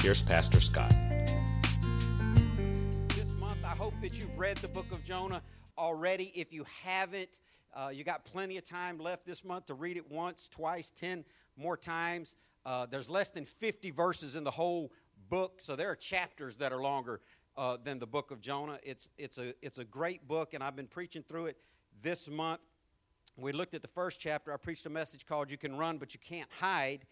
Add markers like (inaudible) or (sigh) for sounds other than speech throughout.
here's Pastor Scott. this month. I hope that you've read the book of Jonah already. If you haven't, uh, you got plenty of time left this month to read it once, twice, ten more times. Uh, there's less than 50 verses in the whole book, so there are chapters that are longer uh, than the book of Jonah. It's, it's, a, it's a great book, and I've been preaching through it this month. We looked at the first chapter. I preached a message called You Can Run, But You Can't Hide.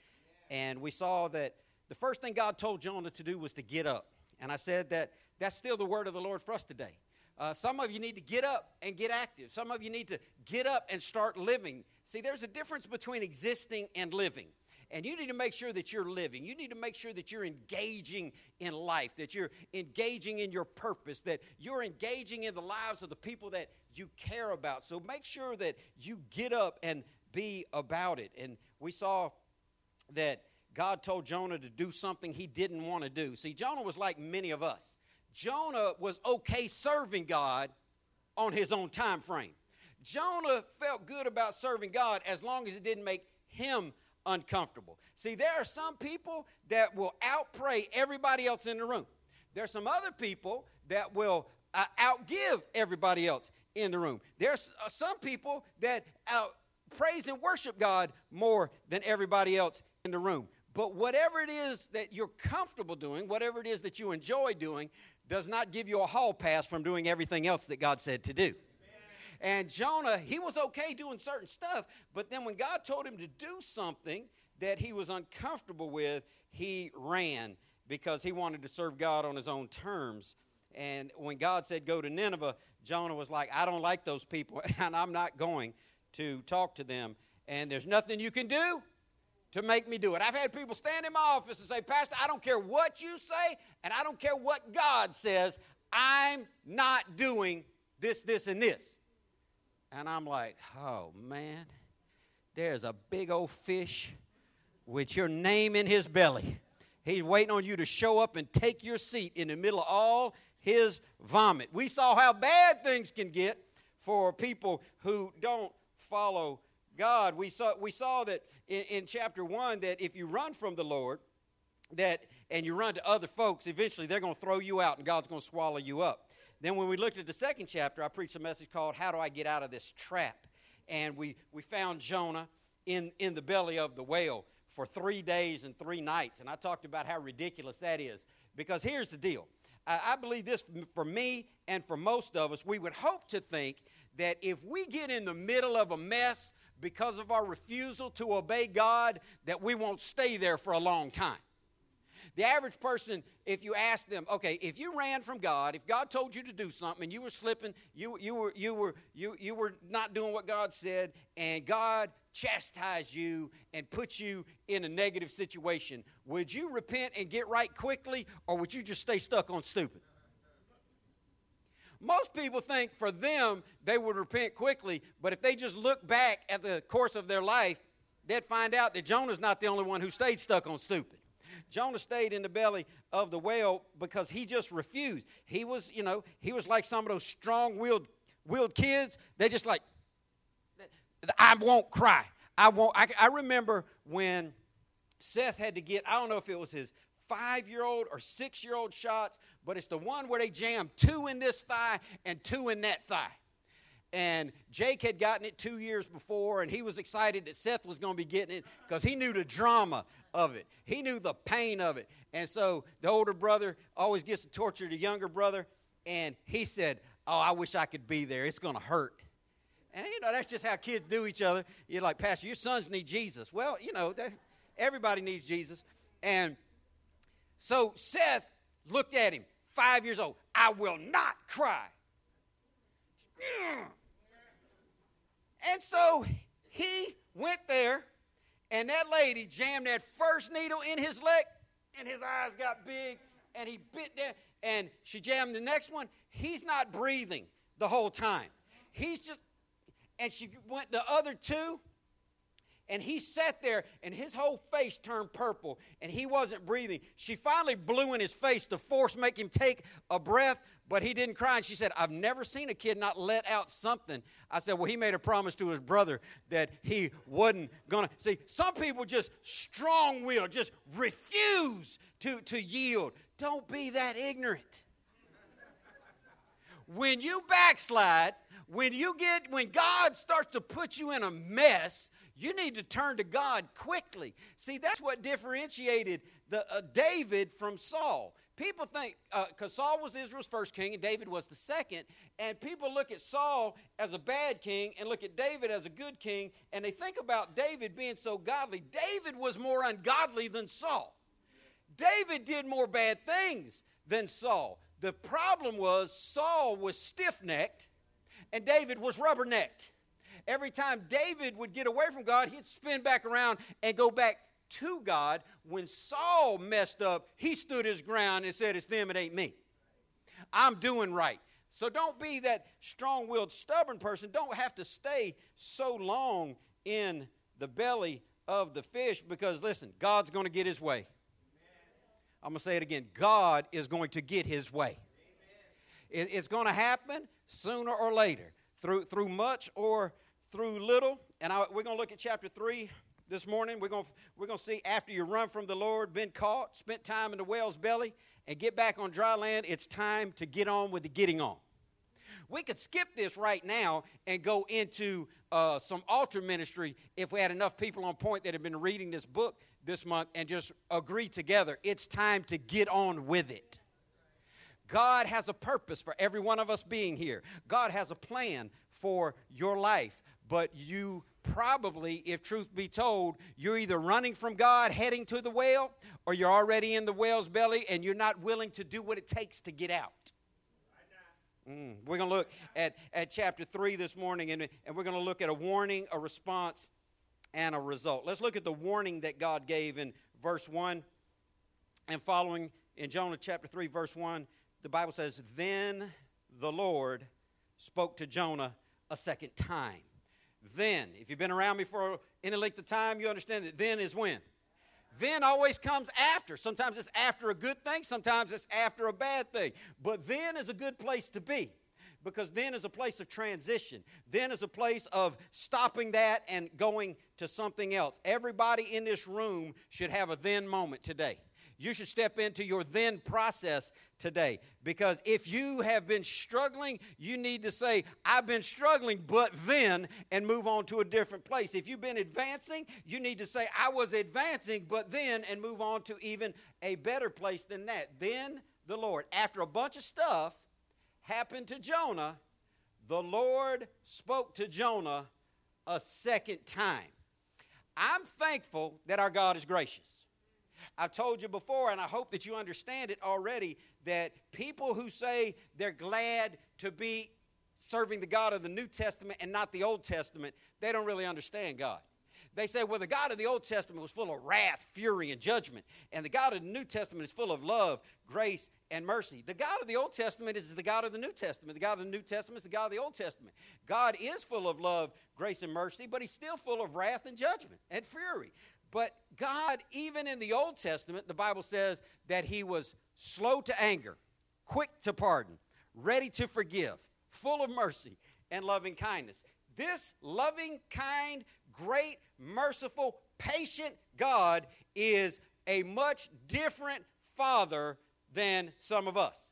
And we saw that the first thing God told Jonah to do was to get up. And I said that that's still the word of the Lord for us today. Uh, some of you need to get up and get active. Some of you need to get up and start living. See, there's a difference between existing and living. And you need to make sure that you're living. You need to make sure that you're engaging in life, that you're engaging in your purpose, that you're engaging in the lives of the people that you care about. So make sure that you get up and be about it. And we saw that God told Jonah to do something he didn't want to do. See, Jonah was like many of us. Jonah was okay serving God on his own time frame. Jonah felt good about serving God as long as it didn't make him uncomfortable. See, there are some people that will outpray everybody else in the room. There's some other people that will uh, outgive everybody else in the room. There's uh, some people that out praise and worship God more than everybody else in the room. But whatever it is that you're comfortable doing, whatever it is that you enjoy doing, does not give you a hall pass from doing everything else that God said to do. And Jonah, he was okay doing certain stuff, but then when God told him to do something that he was uncomfortable with, he ran because he wanted to serve God on his own terms. And when God said, Go to Nineveh, Jonah was like, I don't like those people, (laughs) and I'm not going to talk to them. And there's nothing you can do to make me do it. I've had people stand in my office and say, Pastor, I don't care what you say, and I don't care what God says, I'm not doing this, this, and this. And I'm like, oh man, there's a big old fish with your name in his belly. He's waiting on you to show up and take your seat in the middle of all his vomit. We saw how bad things can get for people who don't follow God. We saw, we saw that in, in chapter 1 that if you run from the Lord, that and you run to other folks, eventually they're going to throw you out and God's going to swallow you up. Then when we looked at the second chapter, I preached a message called How Do I Get Out of This Trap? And we, we found Jonah in, in the belly of the whale for three days and three nights. And I talked about how ridiculous that is. Because here's the deal. I, I believe this for me and for most of us, we would hope to think that if we get in the middle of a mess because of our refusal to obey God, that we won't stay there for a long time. The average person, if you ask them, okay, if you ran from God, if God told you to do something and you were slipping, you, you, were, you, were, you, you were not doing what God said, and God chastised you and put you in a negative situation, would you repent and get right quickly, or would you just stay stuck on stupid? Most people think for them, they would repent quickly, but if they just look back at the course of their life, they'd find out that Jonah's not the only one who stayed stuck on stupid. Jonah stayed in the belly of the whale because he just refused. He was, you know, he was like some of those strong-willed willed kids. They just like, I won't cry. I won't. I, I remember when Seth had to get, I don't know if it was his five year old or six year old shots, but it's the one where they jam two in this thigh and two in that thigh. And Jake had gotten it two years before, and he was excited that Seth was going to be getting it because he knew the drama of it. He knew the pain of it. And so the older brother always gets to torture the younger brother, and he said, Oh, I wish I could be there. It's going to hurt. And, you know, that's just how kids do each other. You're like, Pastor, your sons need Jesus. Well, you know, everybody needs Jesus. And so Seth looked at him, five years old. I will not cry. And so he went there, and that lady jammed that first needle in his leg, and his eyes got big, and he bit down, and she jammed the next one. He's not breathing the whole time. He's just, and she went the other two, and he sat there and his whole face turned purple and he wasn't breathing. She finally blew in his face to force make him take a breath, but he didn't cry. And she said, I've never seen a kid not let out something. I said, Well, he made a promise to his brother that he wasn't gonna see. Some people just strong will, just refuse to, to yield. Don't be that ignorant. When you backslide, when you get when God starts to put you in a mess, you need to turn to God quickly. See, that's what differentiated the, uh, David from Saul. People think, because uh, Saul was Israel's first king and David was the second, and people look at Saul as a bad king and look at David as a good king, and they think about David being so godly. David was more ungodly than Saul. David did more bad things than Saul. The problem was Saul was stiff necked and David was rubbernecked. Every time David would get away from God, he'd spin back around and go back to God. When Saul messed up, he stood his ground and said, It's them, it ain't me. I'm doing right. So don't be that strong willed, stubborn person. Don't have to stay so long in the belly of the fish because, listen, God's going to get his way. I'm going to say it again God is going to get his way. It's going to happen sooner or later, through, through much or through little. And I, we're going to look at chapter 3 this morning. We're going, we're going to see after you run from the Lord, been caught, spent time in the whale's belly, and get back on dry land, it's time to get on with the getting on. We could skip this right now and go into uh, some altar ministry if we had enough people on point that have been reading this book this month and just agree together. It's time to get on with it. God has a purpose for every one of us being here. God has a plan for your life, but you probably, if truth be told, you're either running from God, heading to the whale, or you're already in the whale's belly and you're not willing to do what it takes to get out. Mm. We're going to look at, at chapter 3 this morning, and, and we're going to look at a warning, a response, and a result. Let's look at the warning that God gave in verse 1 and following in Jonah chapter 3, verse 1. The Bible says, Then the Lord spoke to Jonah a second time. Then, if you've been around me for any length of time, you understand that then is when. Then always comes after. Sometimes it's after a good thing, sometimes it's after a bad thing. But then is a good place to be because then is a place of transition. Then is a place of stopping that and going to something else. Everybody in this room should have a then moment today you should step into your then process today. Because if you have been struggling, you need to say, I've been struggling, but then, and move on to a different place. If you've been advancing, you need to say, I was advancing, but then, and move on to even a better place than that. Then the Lord, after a bunch of stuff happened to Jonah, the Lord spoke to Jonah a second time. I'm thankful that our God is gracious. I've told you before, and I hope that you understand it already, that people who say they're glad to be serving the God of the New Testament and not the Old Testament, they don't really understand God. They say, well, the God of the Old Testament was full of wrath, fury, and judgment, and the God of the New Testament is full of love, grace, and mercy. The God of the Old Testament is the God of the New Testament. The God of the New Testament is the God of the Old Testament. God is full of love, grace, and mercy, but He's still full of wrath and judgment and fury. But God, even in the Old Testament, the Bible says that He was slow to anger, quick to pardon, ready to forgive, full of mercy and loving kindness. This loving, kind, great, merciful, patient God is a much different Father than some of us.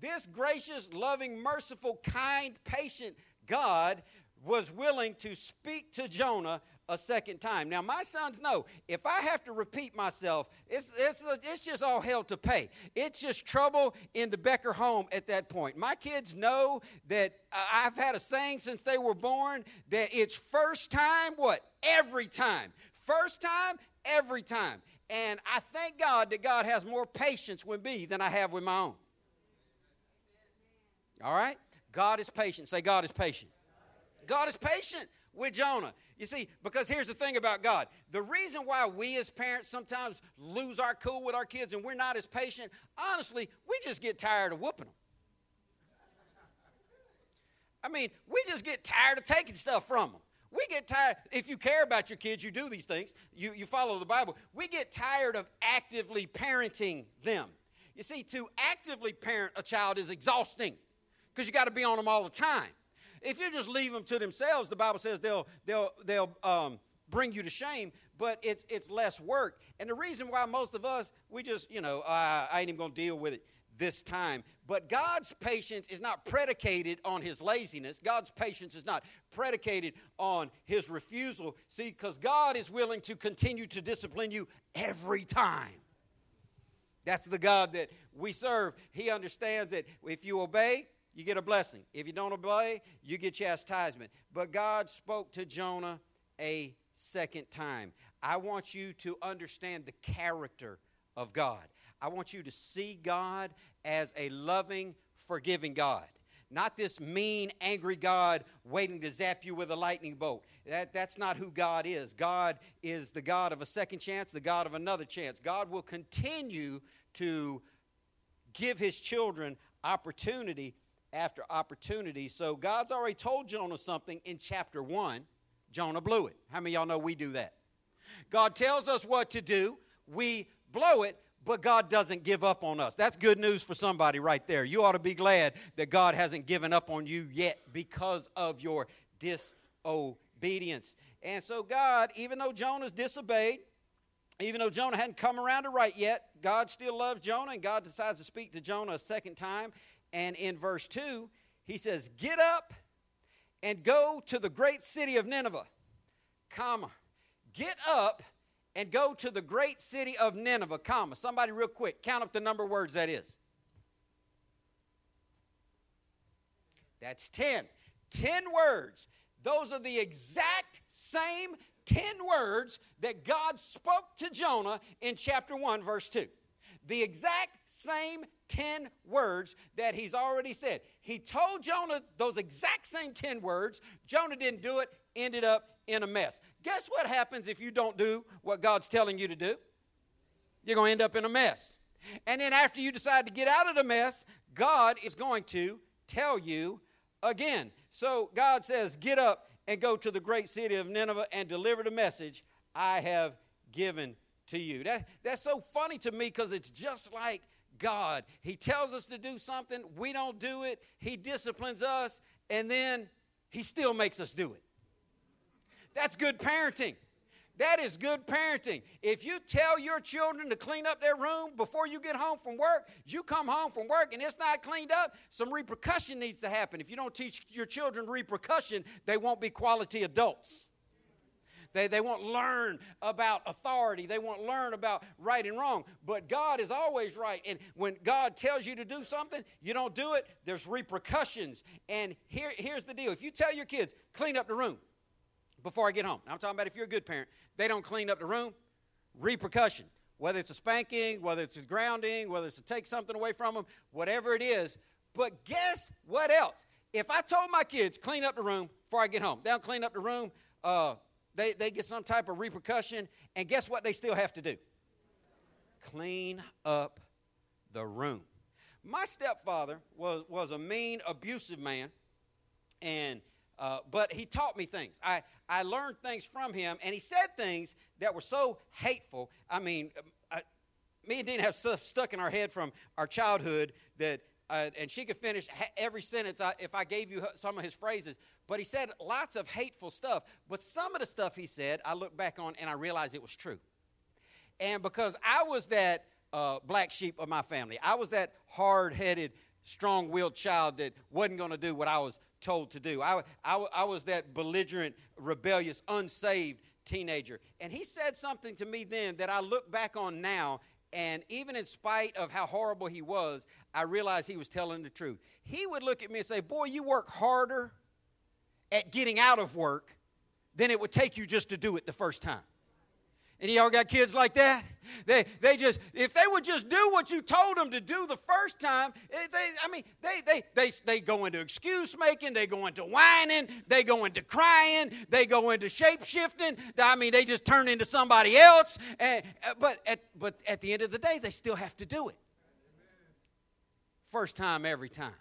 This gracious, loving, merciful, kind, patient God was willing to speak to Jonah a second time. Now, my sons know if I have to repeat myself, it's, it's, it's just all hell to pay. It's just trouble in the Becker home at that point. My kids know that uh, I've had a saying since they were born that it's first time, what? Every time. First time, every time. And I thank God that God has more patience with me than I have with my own. All right? God is patient. Say, God is patient. God is patient with Jonah. You see, because here's the thing about God. The reason why we as parents sometimes lose our cool with our kids and we're not as patient, honestly, we just get tired of whooping them. I mean, we just get tired of taking stuff from them. We get tired, if you care about your kids, you do these things, you, you follow the Bible. We get tired of actively parenting them. You see, to actively parent a child is exhausting because you got to be on them all the time. If you just leave them to themselves, the Bible says they'll, they'll, they'll um, bring you to shame, but it's, it's less work. And the reason why most of us, we just, you know, uh, I ain't even going to deal with it this time. But God's patience is not predicated on his laziness. God's patience is not predicated on his refusal. See, because God is willing to continue to discipline you every time. That's the God that we serve. He understands that if you obey, you get a blessing. If you don't obey, you get chastisement. But God spoke to Jonah a second time. I want you to understand the character of God. I want you to see God as a loving, forgiving God. Not this mean, angry God waiting to zap you with a lightning bolt. That, that's not who God is. God is the God of a second chance, the God of another chance. God will continue to give his children opportunity after opportunity. So God's already told Jonah something in chapter 1. Jonah blew it. How many y'all know we do that? God tells us what to do, we blow it, but God doesn't give up on us. That's good news for somebody right there. You ought to be glad that God hasn't given up on you yet because of your disobedience. And so, God, even though Jonah's disobeyed, even though Jonah hadn't come around to right yet, God still loves Jonah, and God decides to speak to Jonah a second time. And in verse 2, he says, Get up and go to the great city of Nineveh, comma. Get up and go to the great city of Nineveh, comma. Somebody real quick, count up the number of words that is. That's 10. 10 words. Those are the exact same 10 words that God spoke to Jonah in chapter 1, verse 2. The exact same 10 words that he's already said. He told Jonah those exact same 10 words. Jonah didn't do it, ended up in a mess. Guess what happens if you don't do what God's telling you to do? You're going to end up in a mess. And then after you decide to get out of the mess, God is going to tell you again. So God says, Get up and go to the great city of Nineveh and deliver the message I have given to you. That, that's so funny to me because it's just like God. He tells us to do something, we don't do it, He disciplines us, and then He still makes us do it. That's good parenting. That is good parenting. If you tell your children to clean up their room before you get home from work, you come home from work and it's not cleaned up, some repercussion needs to happen. If you don't teach your children repercussion, they won't be quality adults. They, they won't learn about authority. They won't learn about right and wrong. But God is always right. And when God tells you to do something, you don't do it, there's repercussions. And here, here's the deal if you tell your kids, clean up the room, before I get home. I'm talking about if you're a good parent, they don't clean up the room, repercussion. Whether it's a spanking, whether it's a grounding, whether it's to take something away from them, whatever it is. But guess what else? If I told my kids, clean up the room before I get home, they don't clean up the room, uh, they, they get some type of repercussion, and guess what they still have to do? Clean up the room. My stepfather was, was a mean, abusive man, and uh, but he taught me things. I, I learned things from him, and he said things that were so hateful. I mean, I, uh, me and Dean have stuff stuck in our head from our childhood that, uh, and she could finish every sentence if I gave you some of his phrases. But he said lots of hateful stuff. But some of the stuff he said, I look back on and I realized it was true. And because I was that uh, black sheep of my family, I was that hard headed, strong willed child that wasn't going to do what I was told to do. I, I, I was that belligerent, rebellious, unsaved teenager. And he said something to me then that I look back on now, and even in spite of how horrible he was, I realized he was telling the truth. He would look at me and say, Boy, you work harder at getting out of work than it would take you just to do it the first time. Any y'all got kids like that? They, they just, if they would just do what you told them to do the first time, eh, they, I mean, they, they, they, they go into excuse making, they go into whining, they go into crying, they go into shape shifting. I mean, they just turn into somebody else. And, uh, but, at, but at the end of the day, they still have to do it. First time, every time.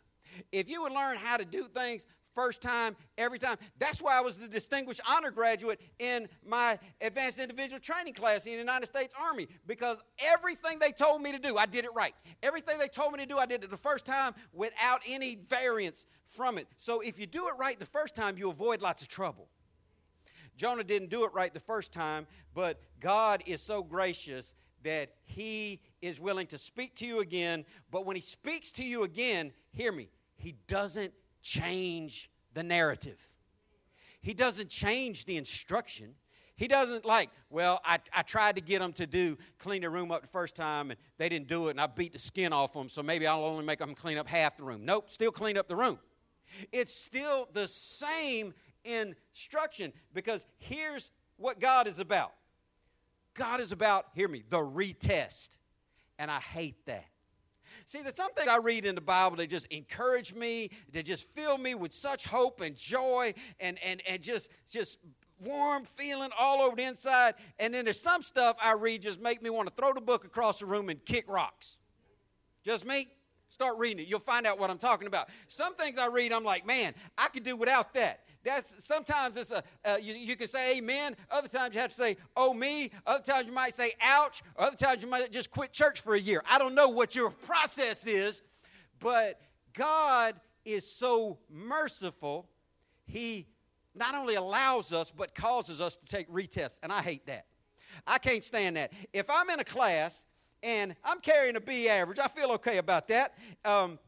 If you would learn how to do things first time, every time. That's why I was the distinguished honor graduate in my advanced individual training class in the United States Army because everything they told me to do, I did it right. Everything they told me to do, I did it the first time without any variance from it. So if you do it right the first time, you avoid lots of trouble. Jonah didn't do it right the first time, but God is so gracious that he is willing to speak to you again. But when he speaks to you again, hear me, he doesn't change the narrative. He doesn't change the instruction. He doesn't like, well, I, I tried to get them to do clean the room up the first time and they didn't do it and I beat the skin off them, so maybe I'll only make them clean up half the room. Nope, still clean up the room. It's still the same instruction because here's what God is about God is about, hear me, the retest. And I hate that. See, there's some things I read in the Bible that just encourage me, that just fill me with such hope and joy and, and, and just, just warm feeling all over the inside. And then there's some stuff I read just make me want to throw the book across the room and kick rocks. Just me? Start reading it. You'll find out what I'm talking about. Some things I read, I'm like, man, I could do without that. That's sometimes it's a uh, you, you, can say amen. Other times you have to say oh me. Other times you might say ouch. Other times you might just quit church for a year. I don't know what your process is, but God is so merciful. He not only allows us but causes us to take retests, and I hate that. I can't stand that. If I'm in a class and I'm carrying a B average, I feel okay about that. Um,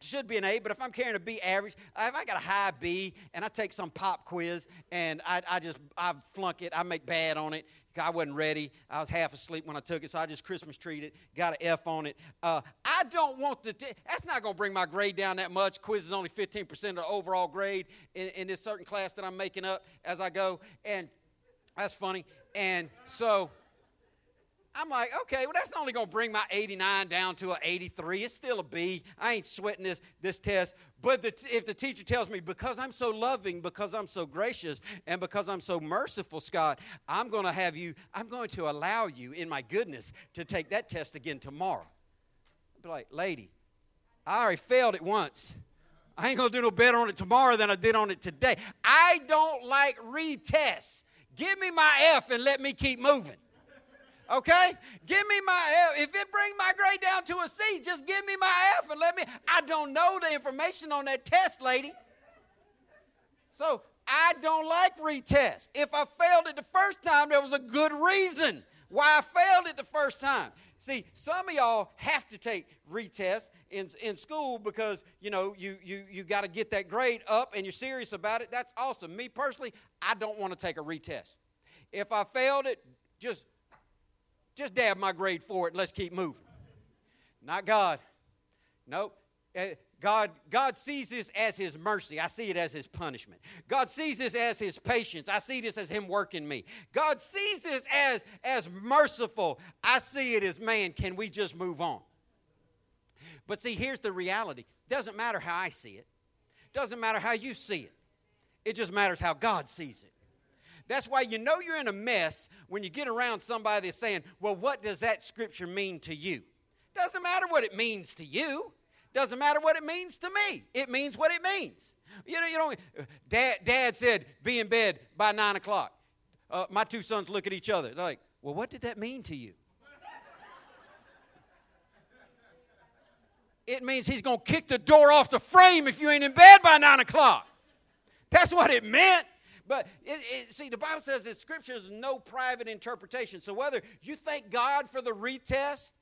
should be an A, but if I'm carrying a B average, if I got a high B and I take some pop quiz and I, I just I flunk it, I make bad on it. I wasn't ready. I was half asleep when I took it, so I just Christmas treated, got an F on it. Uh, I don't want to. T- that's not going to bring my grade down that much. Quiz is only 15% of the overall grade in, in this certain class that I'm making up as I go, and that's funny. And so I'm like, okay, well, that's only going to bring my 89 down to an 83. It's still a B. I ain't sweating this, this test. But the, if the teacher tells me, because I'm so loving, because I'm so gracious, and because I'm so merciful, Scott, I'm going to have you, I'm going to allow you, in my goodness, to take that test again tomorrow. I'd be like, lady, I already failed it once. I ain't going to do no better on it tomorrow than I did on it today. I don't like retests. Give me my F and let me keep moving. Okay? Give me my F. If it bring my grade down to a C, just give me my F and let me. I don't know the information on that test, lady. So I don't like retest. If I failed it the first time, there was a good reason why I failed it the first time. See, some of y'all have to take retests in, in school because you know you you you got to get that grade up and you're serious about it. That's awesome. Me personally, I don't want to take a retest. If I failed it, just just dab my grade for it let's keep moving. Not God. Nope. Eh, God, God sees this as His mercy. I see it as His punishment. God sees this as His patience. I see this as Him working me. God sees this as, as merciful. I see it as, man, can we just move on? But see, here's the reality. Doesn't matter how I see it. Doesn't matter how you see it. It just matters how God sees it. That's why you know you're in a mess when you get around somebody that's saying, Well, what does that scripture mean to you? Doesn't matter what it means to you. Doesn't matter what it means to me. It means what it means. You know, you know. Dad, Dad said, "Be in bed by nine o'clock." Uh, my two sons look at each other. They're like, "Well, what did that mean to you?" it means he's to kick the door off the frame if you ain't in bed by nine o'clock. That's what it meant. But it, it, see, the Bible says that Scripture is no private interpretation. So whether you thank God for the retest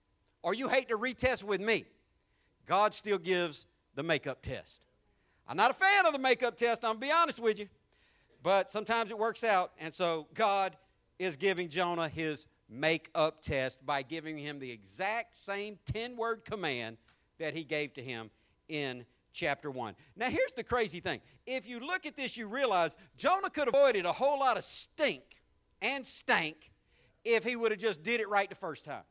or you hate the retest with me, God still gives the makeup test. I'm not a fan of the makeup test, I'm going to be honest with you. But sometimes it works out. And so God is giving Jonah his makeup test by giving him the exact same 10 word command that he gave to him in chapter 1. Now, here's the crazy thing. If you look at this, you realize Jonah could have avoided a whole lot of stink and stank if he would have just did it right the first time.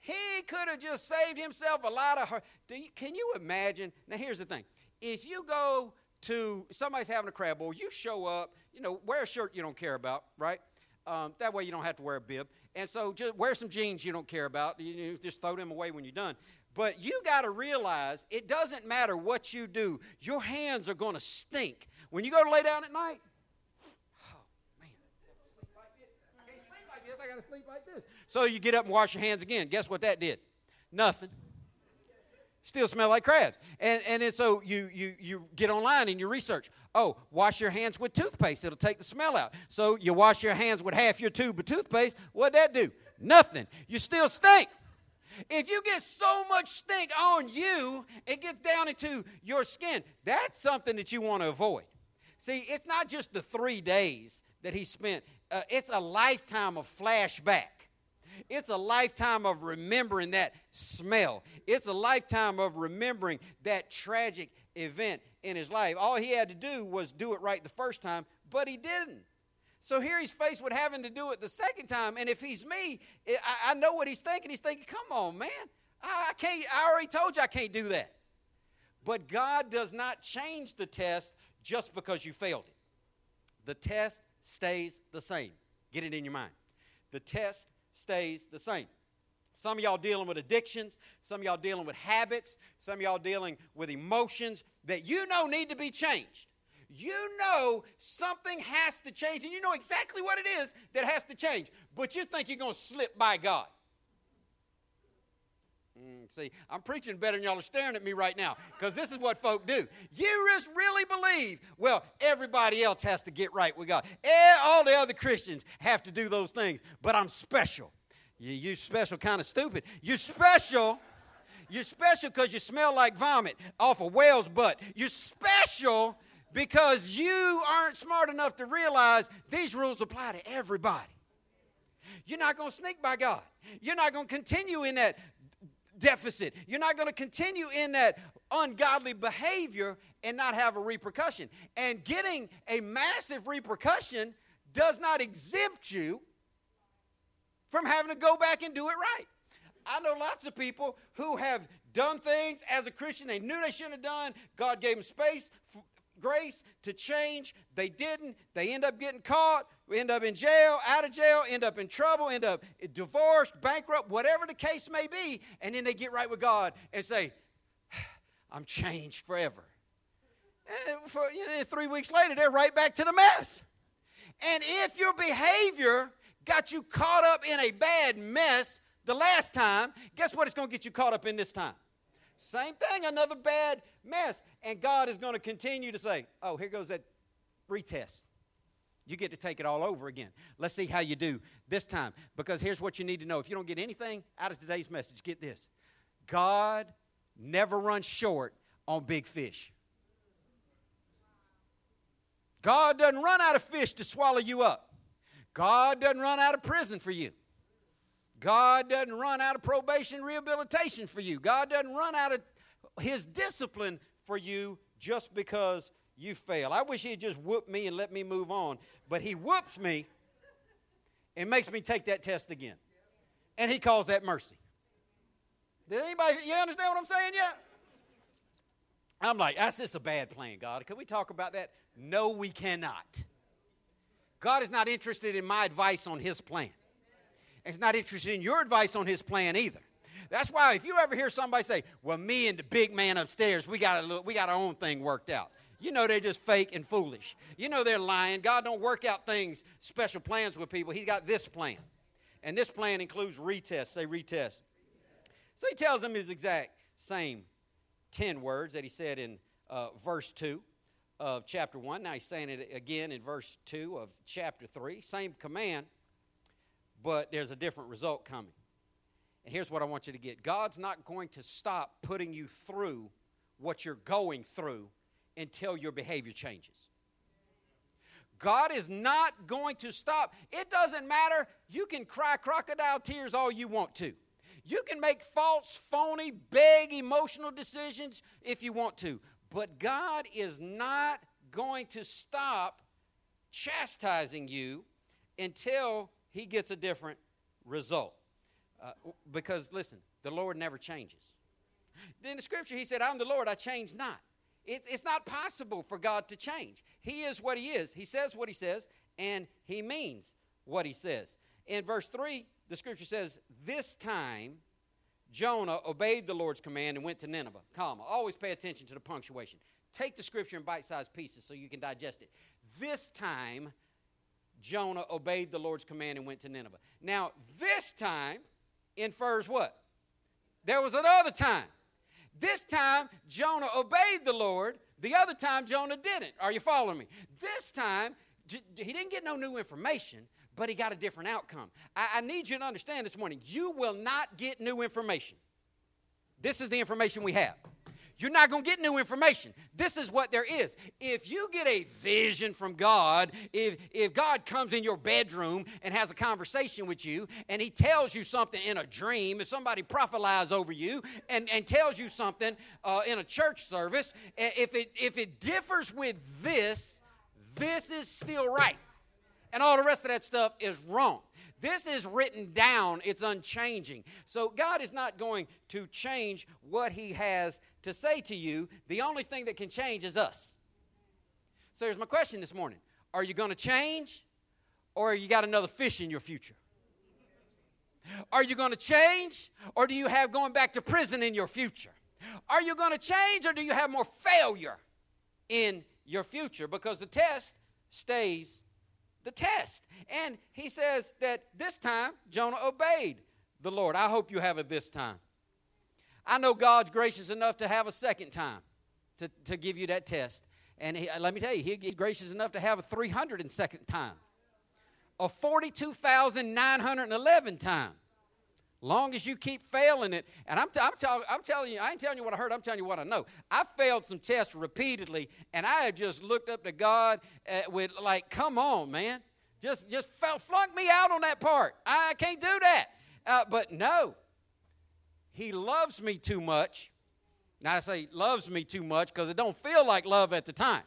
He could have just saved himself a lot of. Do you, can you imagine? Now, here's the thing. If you go to somebody's having a crab boil, you show up, you know, wear a shirt you don't care about, right? Um, that way you don't have to wear a bib. And so just wear some jeans you don't care about. You, you just throw them away when you're done. But you got to realize it doesn't matter what you do, your hands are going to stink. When you go to lay down at night, oh, man. I can't sleep like this. I got to sleep like this. So you get up and wash your hands again. Guess what that did? Nothing. Still smell like crabs. And, and then so you, you, you get online and you research. Oh, wash your hands with toothpaste. It'll take the smell out. So you wash your hands with half your tube of toothpaste. What'd that do? Nothing. You still stink. If you get so much stink on you, it gets down into your skin. That's something that you want to avoid. See, it's not just the three days that he spent, uh, it's a lifetime of flashback. It's a lifetime of remembering that smell. It's a lifetime of remembering that tragic event in his life. All he had to do was do it right the first time, but he didn't. So here he's faced with having to do it the second time. And if he's me, I, know what he's thinking. He's thinking, come on, man. I, I can't, I already told you I can't do that. But God does not change the test just because you failed it. The test stays the same. Get it in your mind. The test stays the same. Some of y'all dealing with addictions, some of y'all dealing with habits, some of y'all dealing with emotions that you know need to be changed. You know something has to change, and you know exactly what it is that has to change, but you think you're going to slip by God. Mm, see, I'm preaching better than y'all are staring at me right now because this is what folk do. You just really believe, well, everybody else has to get right with God. All the other Christians have to do those things, but I'm special. You, you special kind of stupid. You're special. You're special because you smell like vomit off a whale's butt. You're special because you aren't smart enough to realize these rules apply to everybody. You're not going to sneak by God. You're not going to continue in that deficit. You're not going to continue in that ungodly behavior and not have a repercussion. And getting a massive repercussion does not exempt you from having to go back and do it right. I know lots of people who have done things as a Christian they knew they shouldn't have done. God gave them space, grace to change. They didn't. They end up getting caught, end up in jail, out of jail, end up in trouble, end up divorced, bankrupt, whatever the case may be. And then they get right with God and say, (sighs) I'm changed forever. And for, you know, three weeks later, they're right back to the mess. And if your behavior got you caught up in a bad mess the last time, guess what it's going to get you caught up in this time? Same thing, another bad mess. And God is going to continue to say, oh, here goes that retest. You get to take it all over again. Let's see how you do this time. Because here's what you need to know. If you don't get anything out of today's message, get this God never runs short on big fish. God doesn't run out of fish to swallow you up. God doesn't run out of prison for you. God doesn't run out of probation rehabilitation for you. God doesn't run out of his discipline for you just because you fail. I wish he'd just whoop me and let me move on, but he whoops me and makes me take that test again. And he calls that mercy. Did anybody, you understand what I'm saying yet? I'm like, that's just a bad plan, God. Can we talk about that? No, we cannot. God is not interested in my advice on his plan. He's not interested in your advice on his plan either. That's why if you ever hear somebody say, "Well, me and the big man upstairs, we got a we got our own thing worked out," you know they're just fake and foolish. You know they're lying. God don't work out things, special plans with people. He's got this plan, and this plan includes retest. Say retest. So he tells them his exact same ten words that he said in uh, verse two of chapter one. Now he's saying it again in verse two of chapter three. Same command, but there's a different result coming. And here's what I want you to get God's not going to stop putting you through what you're going through until your behavior changes. God is not going to stop. It doesn't matter. You can cry crocodile tears all you want to. You can make false, phony, big emotional decisions if you want to. But God is not going to stop chastising you until he gets a different result. Uh, because, listen, the Lord never changes. In the scripture, he said, I'm the Lord, I change not. It's, it's not possible for God to change. He is what he is. He says what he says, and he means what he says. In verse 3, the scripture says, This time Jonah obeyed the Lord's command and went to Nineveh. Comma. Always pay attention to the punctuation. Take the scripture in bite sized pieces so you can digest it. This time Jonah obeyed the Lord's command and went to Nineveh. Now, this time infers what? There was another time. This time, Jonah obeyed the Lord. The other time, Jonah didn't. Are you following me? This time, he didn't get no new information, but he got a different outcome. I, I need you to understand this morning you will not get new information. This is the information we have. You're not going to get new information. This is what there is. If you get a vision from God, if, if God comes in your bedroom and has a conversation with you and he tells you something in a dream, if somebody prophesies over you and, and tells you something uh, in a church service, if it, if it differs with this, this is still right. And all the rest of that stuff is wrong. This is written down, it's unchanging. So God is not going to change what He has to say to you. The only thing that can change is us. So here's my question this morning Are you going to change, or you got another fish in your future? Are you going to change, or do you have going back to prison in your future? Are you going to change, or do you have more failure in your future? Because the test stays the test. And he says that this time Jonah obeyed the Lord. I hope you have it this time. I know God's gracious enough to have a second time to, to give you that test. And he, let me tell you, He's gracious enough to have a 302nd time, a 42,911 time. Long as you keep failing it, and I'm, t- I'm, t- I'm telling you, I ain't telling you what I heard, I'm telling you what I know. I failed some tests repeatedly, and I have just looked up to God uh, with, like, come on, man. Just, just flunk me out on that part. I can't do that. Uh, but no, He loves me too much. Now I say loves me too much because it don't feel like love at the time.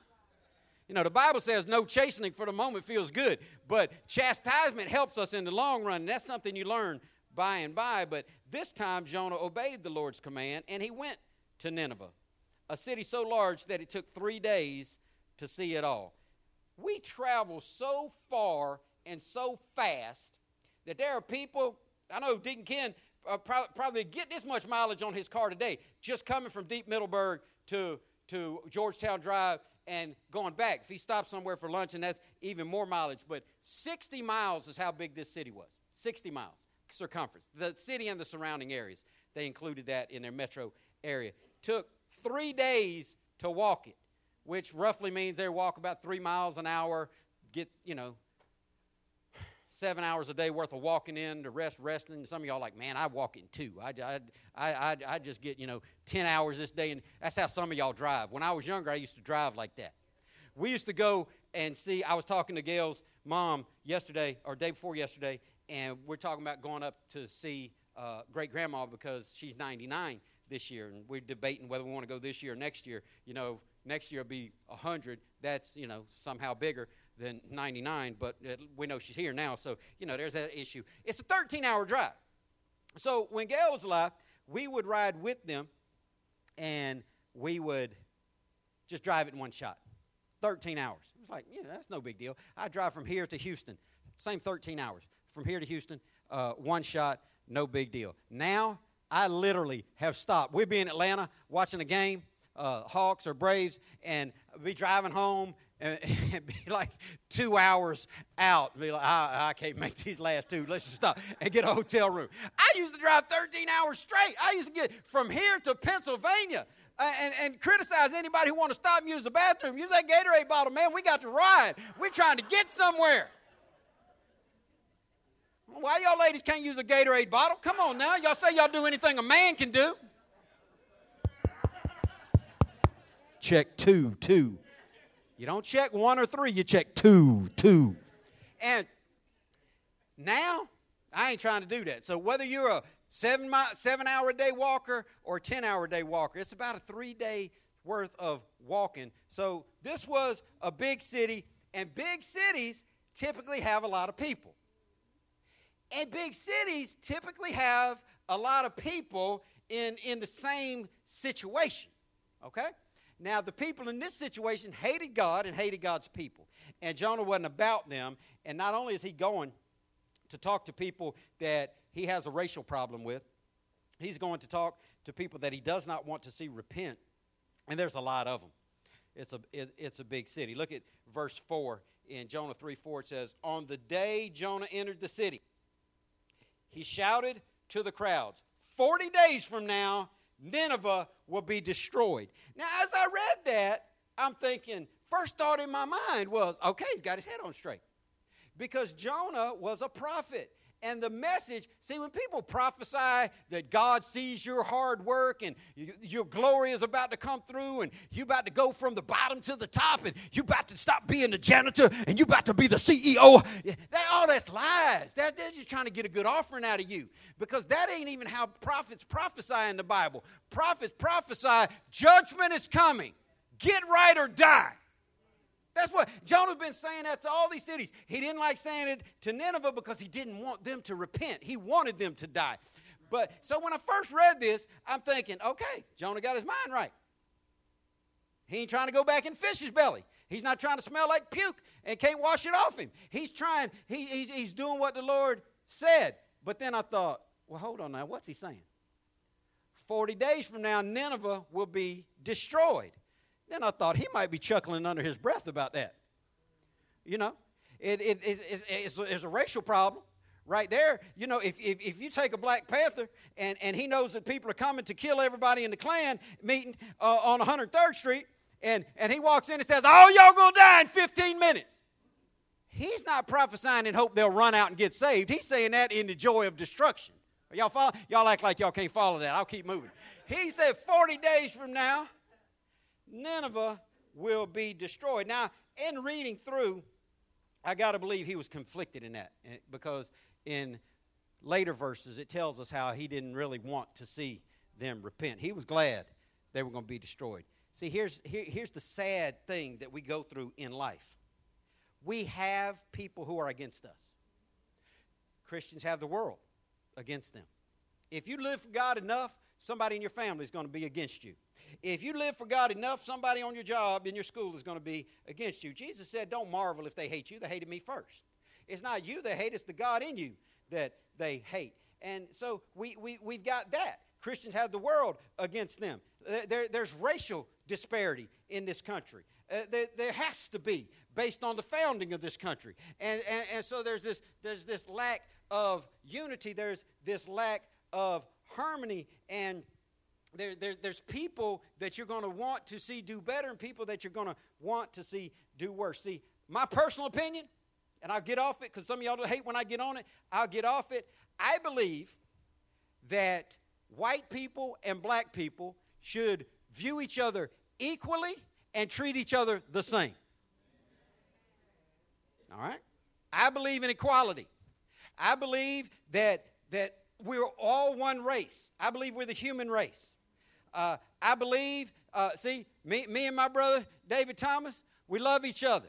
You know, the Bible says no chastening for the moment feels good, but chastisement helps us in the long run, and that's something you learn by and by. But this time, Jonah obeyed the Lord's command and he went to Nineveh, a city so large that it took three days to see it all. We travel so far and so fast that there are people, I know Deacon Ken uh, probably get this much mileage on his car today, just coming from Deep Middleburg to, to Georgetown Drive and going back. If he stops somewhere for lunch, and that's even more mileage. But 60 miles is how big this city was 60 miles circumference. The city and the surrounding areas, they included that in their metro area. Took three days to walk it, which roughly means they walk about three miles an hour, get, you know, seven hours a day worth of walking in, the rest resting. Some of y'all like, man, I walk in two. I, I, I, I, I just get, you know, 10 hours this day. And that's how some of y'all drive. When I was younger, I used to drive like that. We used to go and see, I was talking to Gail's mom yesterday, or day before yesterday, and we're talking about going up to see uh, great grandma because she's 99 this year, and we're debating whether we want to go this year or next year. You know, next year will be 100. That's you know somehow bigger than 99, but we know she's here now, so you know there's that issue. It's a 13-hour drive. So when Gail was alive, we would ride with them, and we would just drive it in one shot. 13 hours. It was like, yeah, that's no big deal. I drive from here to Houston, same 13 hours from here to Houston, uh, one shot, no big deal. Now, I literally have stopped. We'd be in Atlanta watching a game, uh, Hawks or Braves, and be driving home (laughs) and, be like two hours out. and Be like, I, I, can't make these last two. Let's just stop and get a hotel room. I used to drive 13 hours straight. I used to get from here to Pennsylvania. And, and criticize anybody who want to stop and use the bathroom. Use that Gatorade bottle, man. We got to ride. We're trying to get somewhere. Why y'all ladies can't use a Gatorade bottle? Come on now. Y'all say y'all do anything a man can do. Check two, two. You don't check one or three, you check two, two. And now, I ain't trying to do that. So whether you're a seven, mile, seven hour a day walker or a 10 hour a day walker, it's about a three day worth of walking. So this was a big city, and big cities typically have a lot of people. And big cities typically have a lot of people in, in the same situation. Okay? Now, the people in this situation hated God and hated God's people. And Jonah wasn't about them. And not only is he going to talk to people that he has a racial problem with, he's going to talk to people that he does not want to see repent. And there's a lot of them. It's a, it, it's a big city. Look at verse 4 in Jonah 3 4. It says, On the day Jonah entered the city, he shouted to the crowds, 40 days from now, Nineveh will be destroyed. Now, as I read that, I'm thinking, first thought in my mind was, okay, he's got his head on straight. Because Jonah was a prophet. And the message, see, when people prophesy that God sees your hard work and you, your glory is about to come through and you're about to go from the bottom to the top and you're about to stop being the janitor and you're about to be the CEO, that, all that's lies. That, they're just trying to get a good offering out of you because that ain't even how prophets prophesy in the Bible. Prophets prophesy, judgment is coming. Get right or die. That's what Jonah's been saying that to all these cities. He didn't like saying it to Nineveh because he didn't want them to repent. He wanted them to die. But so when I first read this, I'm thinking, okay, Jonah got his mind right. He ain't trying to go back in fish's belly. He's not trying to smell like puke and can't wash it off him. He's trying, he, he, he's doing what the Lord said. But then I thought, well, hold on now, what's he saying? 40 days from now, Nineveh will be destroyed. Then I thought he might be chuckling under his breath about that. You know, it, it, it's, it's, it's, a, racial problem right there. You know, if, if, if, you take a Black Panther and, and he knows that people are coming to kill everybody in the Klan meeting uh, on 103rd Street, and, and he walks in and says, Oh, y'all gonna die in 15 minutes. He's not prophesying in hope they'll run out and get saved. He's saying that in the joy of destruction. Y'all follow? Y'all act like y'all can't follow that. I'll keep moving. He said 40 days from now, Nineveh will be destroyed. Now, in reading through, I got to believe he was conflicted in that eh, because in later verses it tells us how he didn't really want to see them repent. He was glad they were going to be destroyed. See, here's, here, here's the sad thing that we go through in life we have people who are against us. Christians have the world against them. If you live for God enough, somebody in your family is going to be against you. If you live for God enough, somebody on your job, in your school, is going to be against you. Jesus said, Don't marvel if they hate you. They hated me first. It's not you they hate, it's the God in you that they hate. And so we, we, we've got that. Christians have the world against them. There, there's racial disparity in this country. Uh, there, there, has to be based on the founding of this country. And, and, and so there's this, there's this lack of unity, there's this lack of harmony and there, there, there's people that you're going to want to see do better and people that you're going to want to see do worse. See, my personal opinion, and I'll get off it because some of y'all hate when I get on it, I'll get off it. I believe that white people and black people should view each other equally and treat each other the same. All right? I believe in equality. I believe that, that we're all one race. I believe we're the human race. Uh, I believe, uh, see, me, me and my brother David Thomas, we love each other.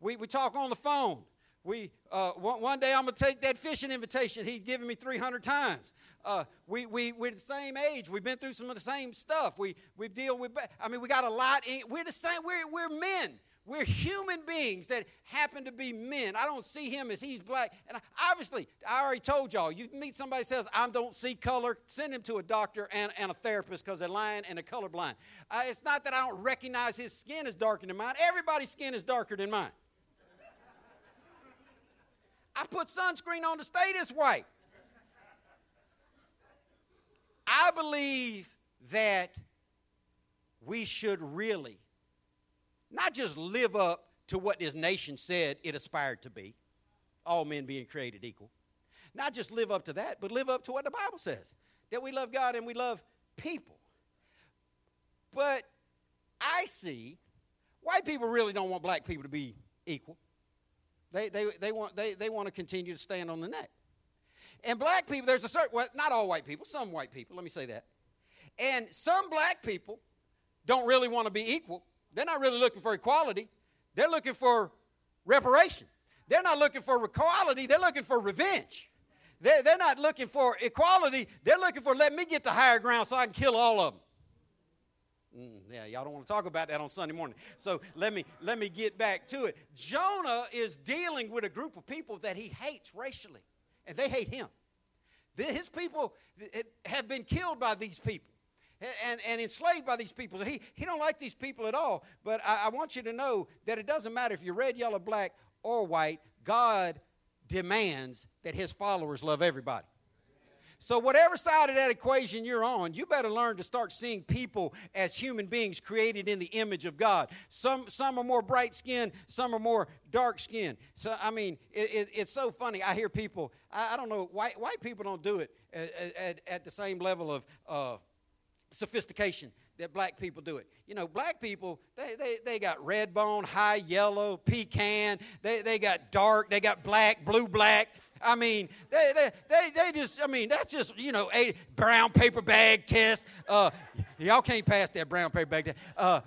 We, we talk on the phone. We, uh, one, one, day I'm going to take that fishing invitation he's given me 300 times. Uh, we, we, we're the same age. We've been through some of the same stuff. We, we deal with, I mean, we got a lot. In, we're the same. We're, we're men. We're human beings that happen to be men. I don't see him as he's black. And obviously, I already told y'all, you meet somebody says, I don't see color, send him to a doctor and, and a therapist because they're lying and they're colorblind. Uh, it's not that I don't recognize his skin is darker than mine. Everybody's skin is darker than mine. I put sunscreen on to stay this white. I believe that we should really not just live up to what this nation said it aspired to be, all men being created equal. Not just live up to that, but live up to what the Bible says that we love God and we love people. But I see white people really don't want black people to be equal. They, they, they, want, they, they want to continue to stand on the neck. And black people, there's a certain, well, not all white people, some white people, let me say that. And some black people don't really want to be equal. They're not really looking for equality, they're looking for reparation. They're not looking for equality, they're looking for revenge. They're, they're not looking for equality. They're looking for let me get the higher ground so I can kill all of them. Mm, yeah, y'all don't want to talk about that on Sunday morning. So let me let me get back to it. Jonah is dealing with a group of people that he hates racially, and they hate him. His people have been killed by these people and, and enslaved by these people. He, he don't like these people at all. But I, I want you to know that it doesn't matter if you're red, yellow, black, or white. God demands that his followers love everybody. So, whatever side of that equation you're on, you better learn to start seeing people as human beings created in the image of God. Some, some are more bright skinned, some are more dark skinned. So, I mean, it, it, it's so funny. I hear people, I, I, don't know, white, white people don't do it at, at, at the same level of uh, sophistication that black people do it. You know, black people, they, they, they got red bone, high yellow, pecan, they, they got dark, they got black, blue black. I mean, they, they, they, they just, I mean, that's just, you know, a brown paper bag test. Uh, y'all can't pass that brown paper bag test. Uh,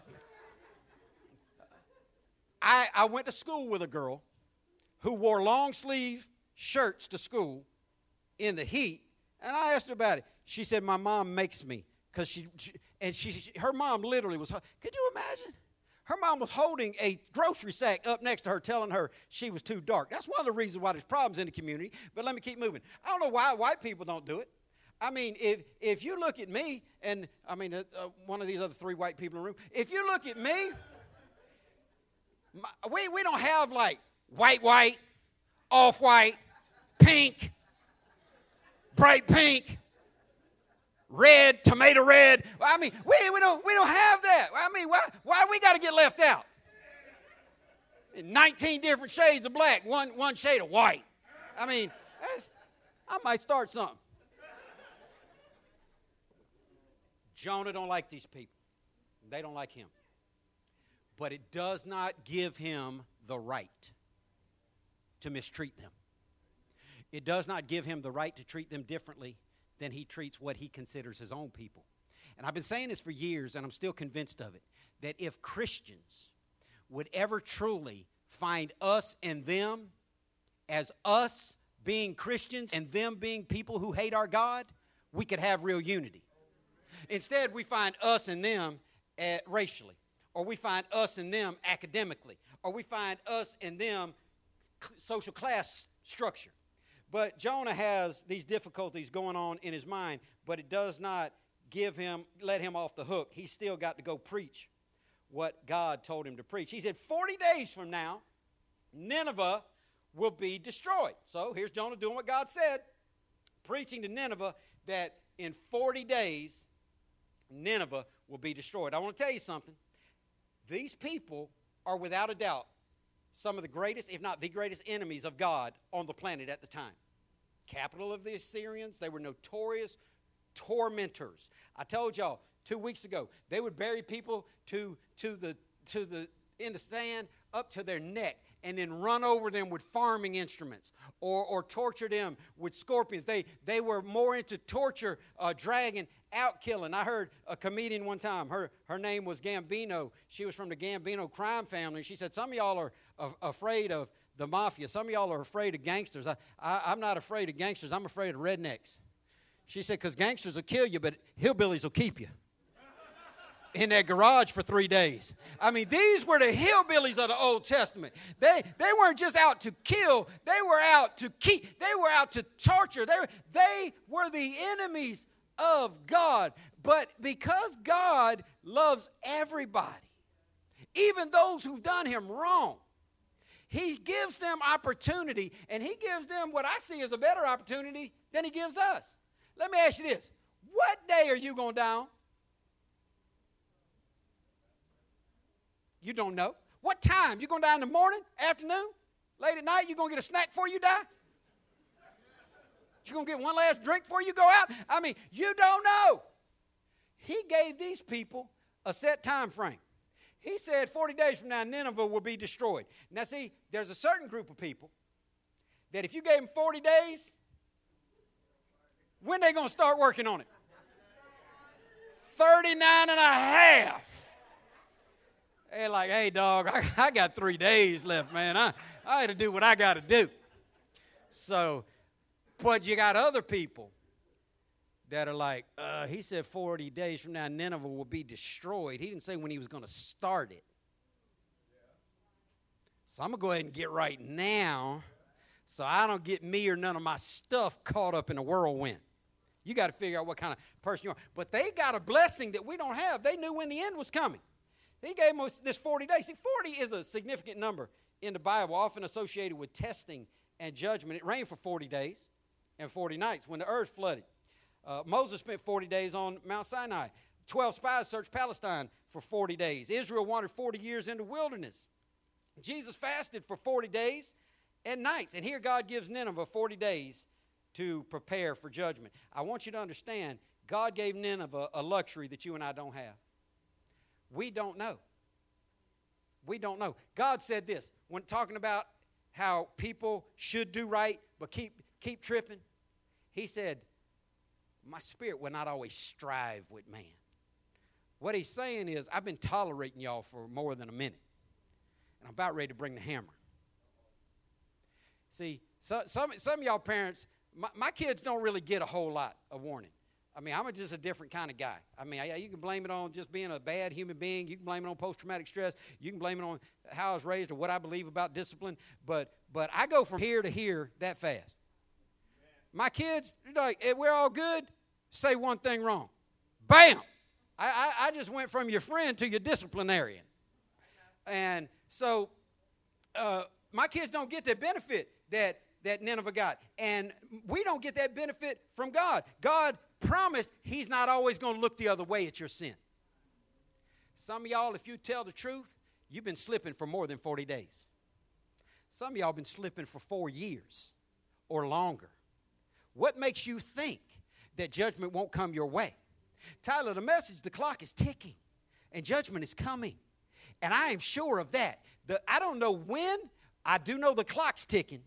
I, I went to school with a girl who wore long sleeve shirts to school in the heat, and I asked her about it. She said, My mom makes me. Because she, she, and she, she, her mom literally was, could you imagine? Her mom was holding a grocery sack up next to her, telling her she was too dark. That's one of the reasons why there's problems in the community. But let me keep moving. I don't know why white people don't do it. I mean, if, if you look at me, and I mean, uh, uh, one of these other three white people in the room, if you look at me, my, we, we don't have like white, white, off white, pink, bright pink, red, tomato red. I mean, we, we, don't, we don't have that. I mean, why, why we got to get left out? 19 different shades of black, one, one shade of white. I mean, I might start something. Jonah don't like these people. They don't like him. But it does not give him the right to mistreat them. It does not give him the right to treat them differently than he treats what he considers his own people. And I've been saying this for years, and I'm still convinced of it that if Christians would ever truly find us and them as us being Christians and them being people who hate our God, we could have real unity. Instead, we find us and them uh, racially, or we find us and them academically, or we find us and them social class structure. But Jonah has these difficulties going on in his mind, but it does not give him, let him off the hook. He's still got to go preach what God told him to preach. He said, 40 days from now, Nineveh will be destroyed. So here's Jonah doing what God said, preaching to Nineveh that in 40 days, Nineveh will be destroyed. I want to tell you something. These people are without a doubt some of the greatest, if not the greatest enemies of God on the planet at the time. Capital of the Assyrians, they were notorious tormentors. I told y'all two weeks ago, they would bury people to, to the, to the, in the sand up to their neck and then run over them with farming instruments or, or torture them with scorpions. They, they were more into torture, uh, out killing. I heard a comedian one time, her, her name was Gambino. She was from the Gambino crime family. She said, Some of y'all are afraid of the mafia. Some of y'all are afraid of gangsters. I, I, I'm not afraid of gangsters, I'm afraid of rednecks. She said, Because gangsters will kill you, but hillbillies will keep you in their garage for three days. I mean, these were the hillbillies of the Old Testament. They, they weren't just out to kill, they were out to keep, they were out to torture. They, they were the enemies of God. But because God loves everybody, even those who've done him wrong, he gives them opportunity, and he gives them what I see as a better opportunity than he gives us. Let me ask you this what day are you going down? You don't know. What time? You going down in the morning, afternoon, late at night? You going to get a snack before you die? You going to get one last drink before you go out? I mean, you don't know. He gave these people a set time frame. He said 40 days from now, Nineveh will be destroyed. Now, see, there's a certain group of people that if you gave them 40 days, when they going to start working on it? 39 and a half. They're like, hey, dog, I, I got three days left, man. I, I had to do what I got to do. So But you got other people that are like, uh, he said 40 days from now Nineveh will be destroyed. He didn't say when he was going to start it. So I'm going to go ahead and get right now so I don't get me or none of my stuff caught up in a whirlwind. You got to figure out what kind of person you are. But they got a blessing that we don't have. They knew when the end was coming. He gave them this 40 days. See, 40 is a significant number in the Bible, often associated with testing and judgment. It rained for 40 days and 40 nights when the earth flooded. Uh, Moses spent 40 days on Mount Sinai. 12 spies searched Palestine for 40 days. Israel wandered 40 years in the wilderness. Jesus fasted for 40 days and nights. And here God gives Nineveh 40 days to prepare for judgment. I want you to understand God gave Nineveh a luxury that you and I don't have. We don't know. We don't know. God said this when talking about how people should do right but keep keep tripping. He said, "My spirit will not always strive with man." What he's saying is, I've been tolerating y'all for more than a minute, and I'm about ready to bring the hammer. See, so, some some of y'all parents, my, my kids don't really get a whole lot of warning. I mean, I'm just a different kind of guy. I mean, I, you can blame it on just being a bad human being. You can blame it on post-traumatic stress. You can blame it on how I was raised or what I believe about discipline. But but I go from here to here that fast. My kids, like, we're all good, say one thing wrong. Bam! I, I, I just went from your friend to your disciplinarian. And so uh, my kids don't get the benefit that, that Nineveh got. And we don't get that benefit from God. God promised He's not always going to look the other way at your sin. Some of y'all, if you tell the truth, you've been slipping for more than 40 days. Some of y'all been slipping for four years or longer. What makes you think that judgment won't come your way? Tyler, the message, the clock is ticking and judgment is coming. And I am sure of that. The, I don't know when, I do know the clock's ticking.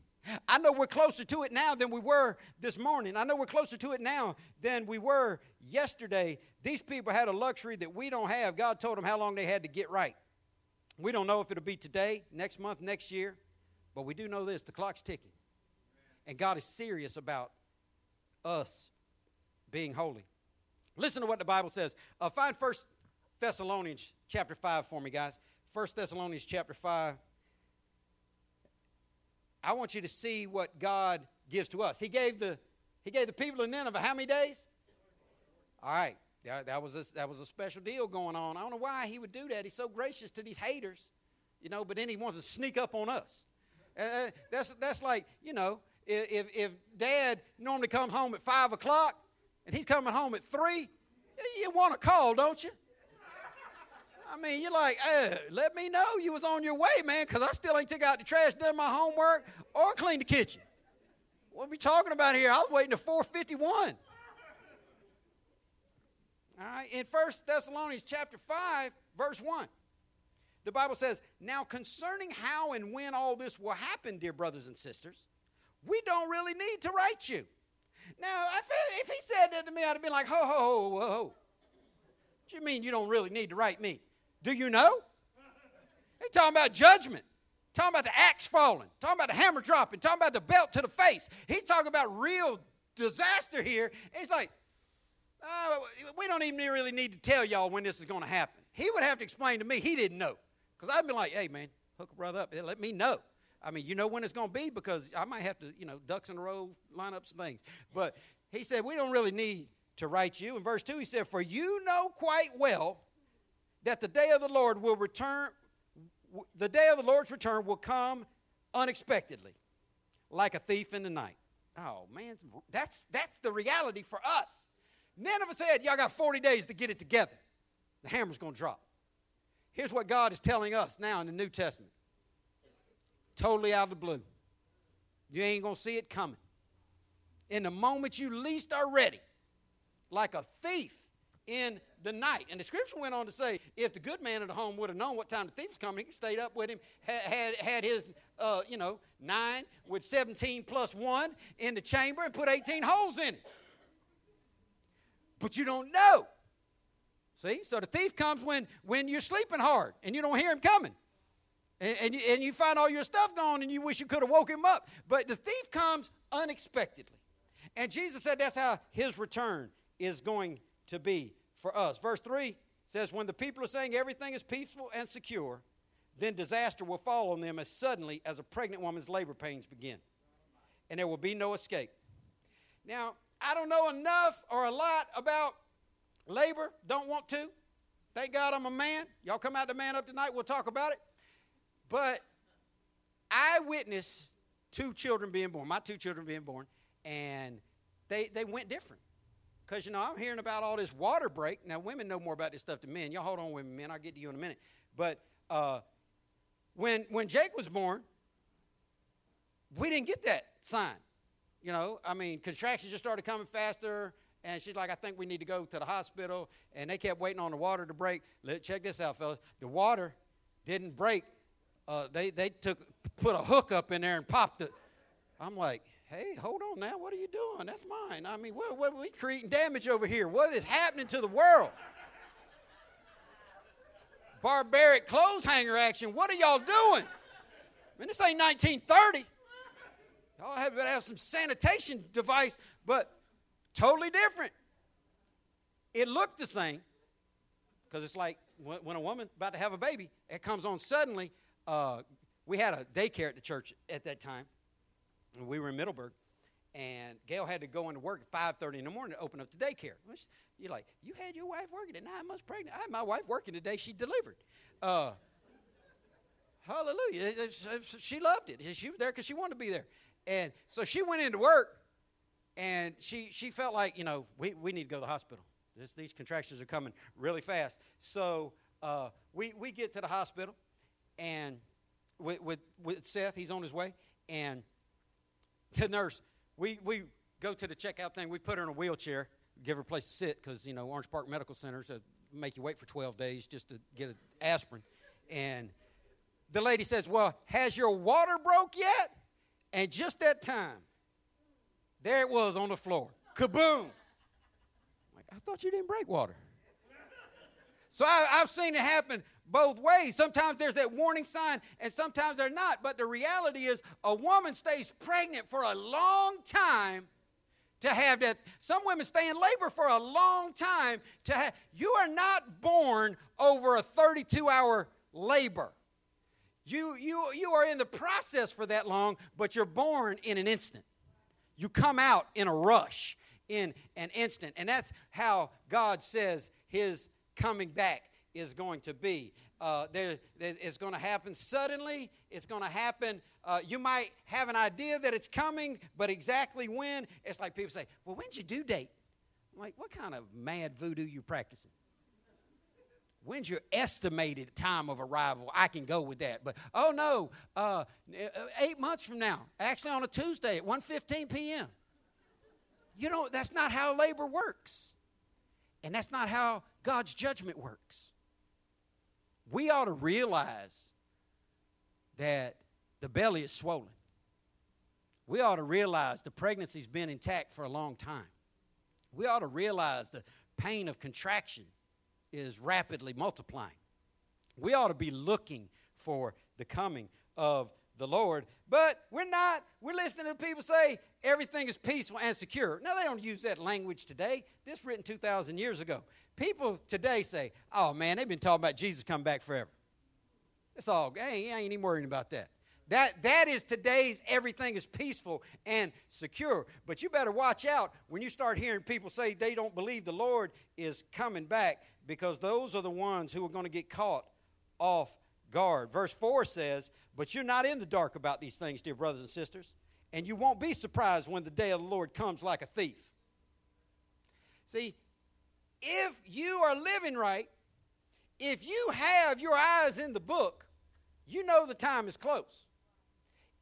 I know we're closer to it now than we were this morning. I know we're closer to it now than we were yesterday. These people had a luxury that we don't have. God told them how long they had to get right. We don't know if it'll be today, next month, next year, but we do know this the clock's ticking. And God is serious about us being holy. Listen to what the Bible says. Uh, find First Thessalonians chapter 5 for me, guys. First Thessalonians chapter 5. I want you to see what God gives to us. He gave the, he gave the people of Nineveh how many days? All right. That, that, was a, that was a special deal going on. I don't know why he would do that. He's so gracious to these haters, you know, but then he wants to sneak up on us. Uh, that's, that's like, you know, if, if dad normally comes home at 5 o'clock and he's coming home at 3, you want to call, don't you? I mean, you're like, hey, let me know you was on your way, man, because I still ain't took out the trash, done my homework, or cleaned the kitchen. What are we talking about here? I was waiting to 451. All right, in 1 Thessalonians chapter 5, verse 1, the Bible says, Now concerning how and when all this will happen, dear brothers and sisters, we don't really need to write you. Now, if he said that to me, I'd have been like, ho, ho, ho, ho. What you mean you don't really need to write me? Do you know? He's talking about judgment. Talking about the axe falling. Talking about the hammer dropping. Talking about the belt to the face. He's talking about real disaster here. He's like, uh, we don't even really need to tell y'all when this is going to happen. He would have to explain to me. He didn't know. Because I'd be like, hey, man, hook a brother up. Let me know. I mean, you know when it's going to be because I might have to, you know, ducks in a row, line up some things. But he said, we don't really need to write you. In verse 2, he said, For you know quite well that the day of the Lord will return, the day of the Lord's return will come unexpectedly, like a thief in the night. Oh man, that's that's the reality for us. Nineveh said, Y'all got 40 days to get it together. The hammer's gonna drop. Here's what God is telling us now in the New Testament. Totally out of the blue. You ain't gonna see it coming. In the moment you least are ready, like a thief in the night. And the scripture went on to say, if the good man of the home would have known what time the thief was coming, he stayed up with him, had, had his, uh, you know, nine with 17 plus one in the chamber and put 18 holes in it. But you don't know. See? So the thief comes when, when you're sleeping hard and you don't hear him coming. And, and, you, and you find all your stuff gone and you wish you could have woke him up. But the thief comes unexpectedly. And Jesus said that's how his return is going to be for us. Verse 3 says, When the people are saying everything is peaceful and secure, then disaster will fall on them as suddenly as a pregnant woman's labor pains begin. And there will be no escape. Now, I don't know enough or a lot about labor, don't want to. Thank God I'm a man. Y'all come out to man up tonight, we'll talk about it. But I witnessed two children being born, my two children being born, and they, they went different. Because, you know, I'm hearing about all this water break. Now, women know more about this stuff than men. Y'all hold on, women, men. I'll get to you in a minute. But uh, when, when Jake was born, we didn't get that sign. You know, I mean, contractions just started coming faster. And she's like, I think we need to go to the hospital. And they kept waiting on the water to break. Let, check this out, fellas. The water didn't break. Uh, they, they took, put a hook up in there and popped it. I'm like, hey, hold on now. What are you doing? That's mine. I mean, what, what are we creating damage over here? What is happening to the world? Barbaric clothes hanger action. What are y'all doing? I mean, this ain't 1930. Y'all have to have some sanitation device, but totally different. It looked the same because it's like when, when a woman about to have a baby, it comes on suddenly. Uh, we had a daycare at the church at that time. We were in Middleburg, and Gail had to go into work at 5.30 in the morning to open up the daycare. You're like, you had your wife working at nine months pregnant. I had my wife working the day she delivered. Uh, hallelujah. She loved it. She was there because she wanted to be there. And so she went into work, and she, she felt like, you know, we, we need to go to the hospital. This, these contractions are coming really fast. So uh, we, we get to the hospital, and with, with, with Seth, he's on his way, and the nurse, we, we go to the checkout thing. We put her in a wheelchair, give her a place to sit because, you know, Orange Park Medical Centers uh, make you wait for 12 days just to get an aspirin. And the lady says, Well, has your water broke yet? And just that time, there it was on the floor. Kaboom! Like, I thought you didn't break water. So I, I've seen it happen both ways. Sometimes there's that warning sign, and sometimes they're not. But the reality is, a woman stays pregnant for a long time to have that. Some women stay in labor for a long time to have. You are not born over a 32 hour labor. You, you, you are in the process for that long, but you're born in an instant. You come out in a rush, in an instant. And that's how God says his coming back is going to be. Uh, there, there- it's going to happen suddenly. It's going to happen. Uh, you might have an idea that it's coming, but exactly when, it's like people say, Well, when's your due date? I'm like, what kind of mad voodoo you practicing? When's your estimated time of arrival? I can go with that. But oh no, uh, eight months from now, actually on a Tuesday at 1.15 p.m. You know, that's not how labor works. And that's not how God's judgment works. We ought to realize that the belly is swollen. We ought to realize the pregnancy's been intact for a long time. We ought to realize the pain of contraction is rapidly multiplying. We ought to be looking for the coming of the Lord, but we're not. We're listening to people say everything is peaceful and secure. Now, they don't use that language today. This written 2,000 years ago. People today say, oh man, they've been talking about Jesus coming back forever. It's all, hey, I ain't even worrying about that. That, that is today's everything is peaceful and secure. But you better watch out when you start hearing people say they don't believe the Lord is coming back because those are the ones who are going to get caught off guard. Verse 4 says, But you're not in the dark about these things, dear brothers and sisters, and you won't be surprised when the day of the Lord comes like a thief. See, if you are living right, if you have your eyes in the book, you know the time is close.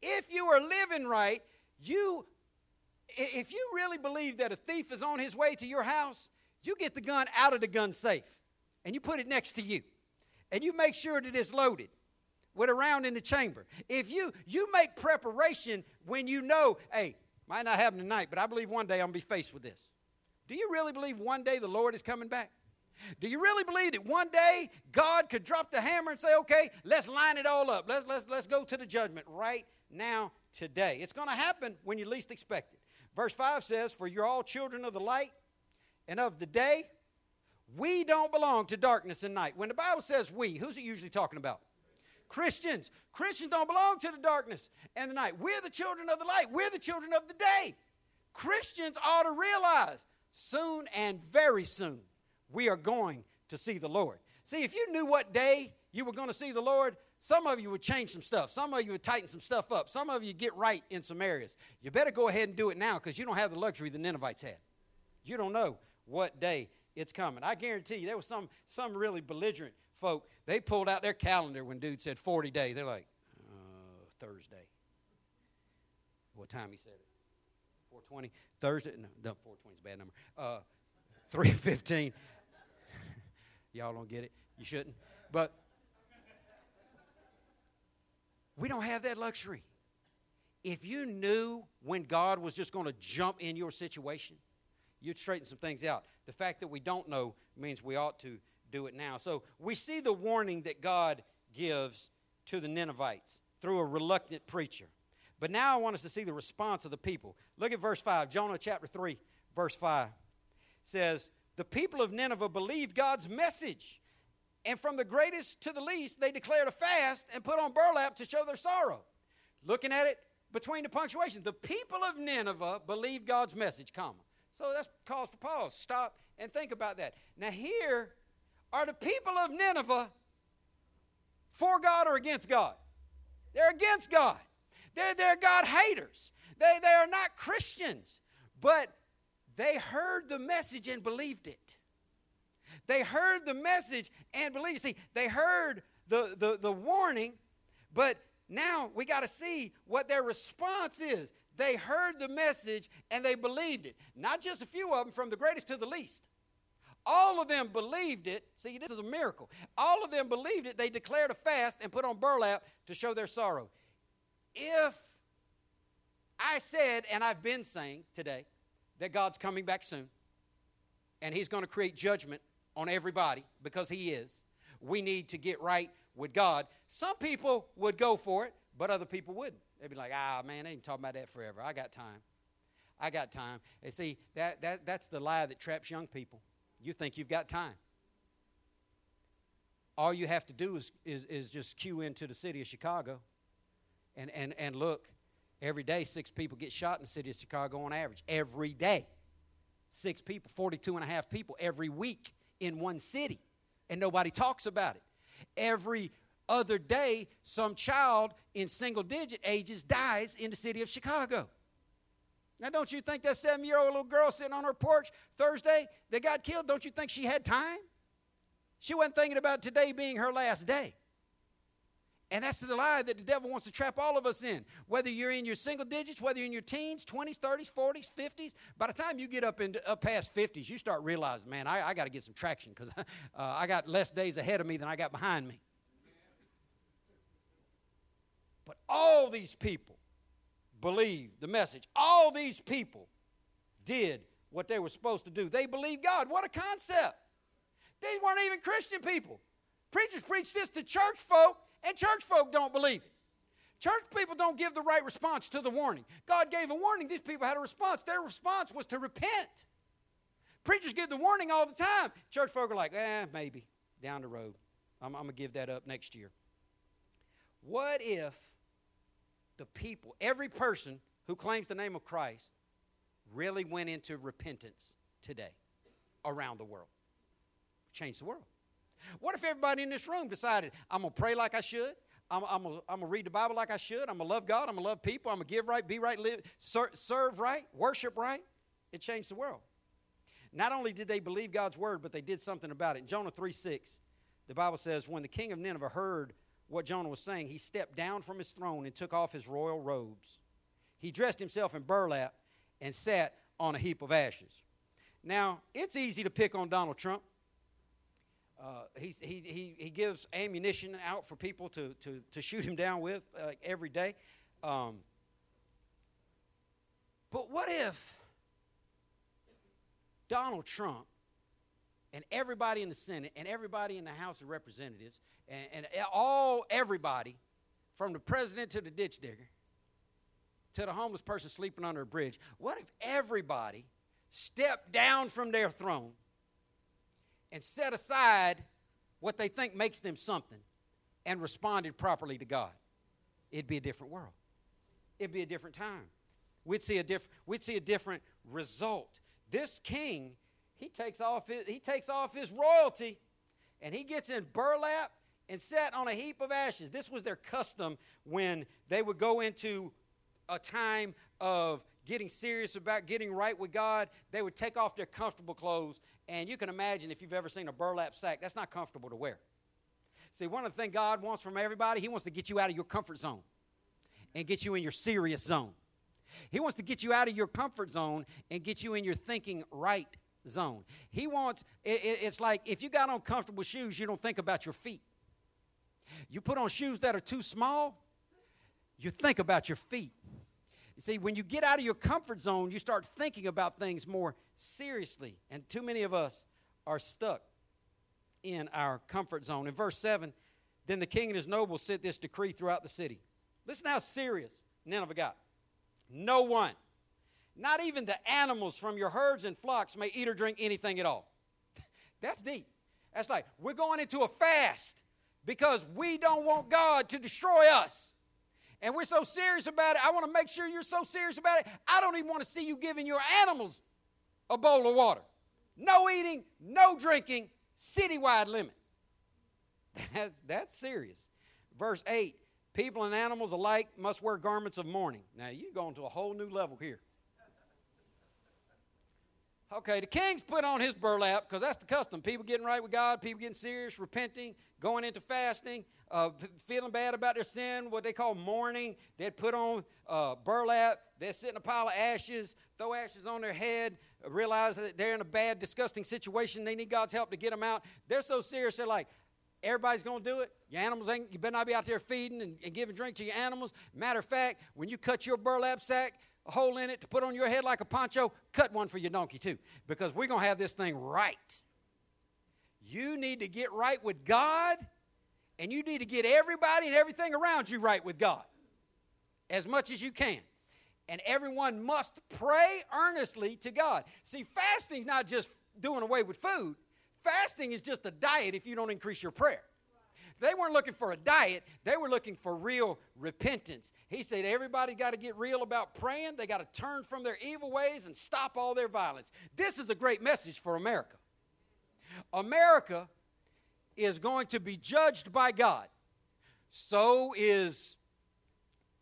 If you are living right, you if you really believe that a thief is on his way to your house, you get the gun out of the gun safe and you put it next to you. And you make sure that it's loaded with a round in the chamber. If you you make preparation when you know, hey, might not happen tonight, but I believe one day I'm gonna be faced with this. Do you really believe one day the Lord is coming back? Do you really believe that one day God could drop the hammer and say, okay, let's line it all up. Let's, let's, let's go to the judgment right now, today? It's to happen when you least expect it. Verse 5 says, For you're all children of the light and of the day. We don't belong to darkness and night. When the Bible says we, who's it usually talking about? Christians. Christians don't belong to the darkness and the night. We're the children of the light. We're the children of the day. Christians ought to realize soon and very soon we are going to see the Lord. See, if you knew what day you were going to see the Lord, some of you would change some stuff. Some of you would tighten some stuff up. Some of you get right in some areas. You better go ahead and do it now because you don't have the luxury the Ninevites had. You don't know what day it's coming. I guarantee you, there was some some really belligerent folk. They pulled out their calendar when dude said 40 days. They're like, uh, Thursday. What time he said it? 420? Thursday? No, no 420 is a bad number. Uh, 315. (laughs) Y'all don't get it. You shouldn't. But we don't have that luxury. If you knew when God was just going to jump in your situation, you'd straighten some things out. The fact that we don't know means we ought to do it now. So we see the warning that God gives to the Ninevites through a reluctant preacher. But now I want us to see the response of the people. Look at verse 5, Jonah chapter 3, verse 5 says, The people of Nineveh believed God's message, and from the greatest to the least, they declared a fast and put on burlap to show their sorrow. Looking at it between the punctuation, the people of Nineveh believed God's message, comma. So that's cause for pause. Stop and think about that. Now, here are the people of Nineveh for God or against God? They're against God. They're, they're God haters. They, they are not Christians. But they heard the message and believed it. They heard the message and believed it. See, they heard the, the, the warning, but now we got to see what their response is. They heard the message and they believed it. Not just a few of them, from the greatest to the least. All of them believed it. See, this is a miracle. All of them believed it. They declared a fast and put on burlap to show their sorrow. If I said, and I've been saying today, that God's coming back soon and He's going to create judgment on everybody because He is, we need to get right with God. Some people would go for it, but other people wouldn't. They'd be like, ah, man, they ain't talking about that forever. I got time. I got time. And see, that, that, that's the lie that traps young people. You think you've got time. All you have to do is, is, is just queue into the city of Chicago and, and, and look. Every day, six people get shot in the city of Chicago on average. Every day. Six people, 42 and a half people every week in one city. And nobody talks about it. Every other day, some child in single digit ages dies in the city of Chicago. Now, don't you think that seven year old little girl sitting on her porch Thursday that got killed, don't you think she had time? She wasn't thinking about today being her last day. And that's the lie that the devil wants to trap all of us in. Whether you're in your single digits, whether you're in your teens, 20s, 30s, 40s, 50s, by the time you get up, into, up past 50s, you start realizing, man, I, I got to get some traction because (laughs) uh, I got less days ahead of me than I got behind me. But all these people believed the message. All these people did what they were supposed to do. They believed God. What a concept. They weren't even Christian people. Preachers preach this to church folk and church folk don't believe it. Church people don't give the right response to the warning. God gave a warning, these people had a response. Their response was to repent. Preachers give the warning all the time. Church folk are like, eh, maybe, down the road. I'm, I'm going to give that up next year. What if the people, every person who claims the name of Christ, really went into repentance today around the world? Change the world. What if everybody in this room decided, I'm going to pray like I should? I'm, I'm going to read the Bible like I should. I'm going to love God. I'm going to love people. I'm going to give right, be right, live, ser- serve right, worship right. It changed the world. Not only did they believe God's word, but they did something about it. In Jonah 3 6, the Bible says, When the king of Nineveh heard what Jonah was saying, he stepped down from his throne and took off his royal robes. He dressed himself in burlap and sat on a heap of ashes. Now, it's easy to pick on Donald Trump. Uh, he, he, he gives ammunition out for people to, to, to shoot him down with uh, every day. Um, but what if Donald Trump and everybody in the Senate and everybody in the House of Representatives and, and all everybody, from the president to the ditch digger, to the homeless person sleeping under a bridge. What if everybody stepped down from their throne and set aside what they think makes them something and responded properly to God? It'd be a different world. It'd be a different time. We'd see a different we'd see a different result. This king, he takes off his, he takes off his royalty and he gets in burlap and set on a heap of ashes. This was their custom when they would go into a time of getting serious about getting right with God. They would take off their comfortable clothes, and you can imagine if you've ever seen a burlap sack, that's not comfortable to wear. See, one of the things God wants from everybody, He wants to get you out of your comfort zone and get you in your serious zone. He wants to get you out of your comfort zone and get you in your thinking right zone. He wants, it's like if you got on comfortable shoes, you don't think about your feet. You put on shoes that are too small, you think about your feet. You see, when you get out of your comfort zone, you start thinking about things more seriously. And too many of us are stuck in our comfort zone. In verse 7, then the king and his nobles set this decree throughout the city. Listen how serious Nineveh got. No one, not even the animals from your herds and flocks, may eat or drink anything at all. (laughs) That's deep. That's like, we're going into a fast because we don't want God to destroy us. And we're so serious about it. I want to make sure you're so serious about it. I don't even want to see you giving your animals a bowl of water. No eating, no drinking, citywide limit. (laughs) That's, that's serious. Verse 8 People and animals alike must wear garments of mourning. Now, you're going to a whole new level here. Okay, the king's put on his burlap because that's the custom. People getting right with God, people getting serious, repenting, going into fasting, uh, feeling bad about their sin, what they call mourning. They'd put on uh, burlap, they'd sit in a pile of ashes, throw ashes on their head, realize that they're in a bad, disgusting situation. They need God's help to get them out. They're so serious, they're like, everybody's going to do it. Your animals ain't, you better not be out there feeding and, and giving drink to your animals. Matter of fact, when you cut your burlap sack, a hole in it to put on your head like a poncho, cut one for your donkey too, because we're going to have this thing right. You need to get right with God, and you need to get everybody and everything around you right with God as much as you can. And everyone must pray earnestly to God. See, fasting's not just doing away with food, fasting is just a diet if you don't increase your prayer. They weren't looking for a diet, they were looking for real repentance. He said everybody got to get real about praying. They got to turn from their evil ways and stop all their violence. This is a great message for America. America is going to be judged by God. So is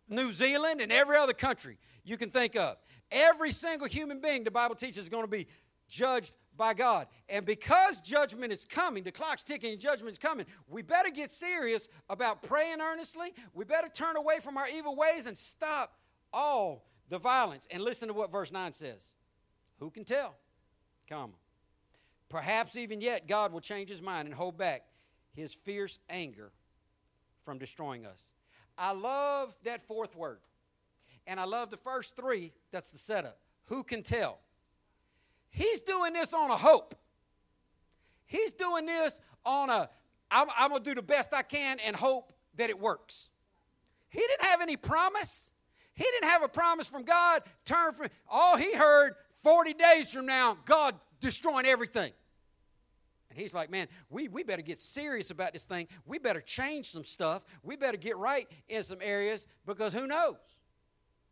New Zealand and every other country you can think of. Every single human being, the Bible teaches, is going to be judged by God. And because judgment is coming, the clock's ticking and judgment is coming, we better get serious about praying earnestly. We better turn away from our evil ways and stop all the violence. And listen to what verse 9 says. Who can tell? Come. Perhaps even yet God will change his mind and hold back his fierce anger from destroying us. I love that fourth word. And I love the first three. That's the setup. Who can tell? He's doing this on a hope. He's doing this on a, I'm, I'm going to do the best I can and hope that it works. He didn't have any promise. He didn't have a promise from God. Turn from all he heard 40 days from now, God destroying everything. And he's like, man, we, we better get serious about this thing. We better change some stuff. We better get right in some areas because who knows?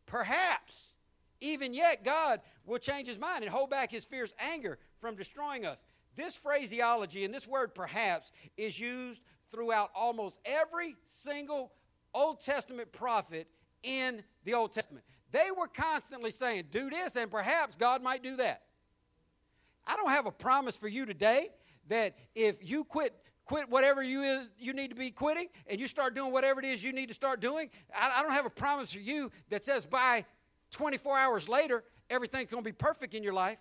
Perhaps even yet, God will change his mind and hold back his fierce anger from destroying us. This phraseology and this word perhaps is used throughout almost every single Old Testament prophet in the Old Testament. They were constantly saying, do this, and perhaps God might do that. I don't have a promise for you today that if you quit quit whatever you is you need to be quitting and you start doing whatever it is you need to start doing I, I don't have a promise for you that says by 24 hours later, everything's going to be perfect in your life.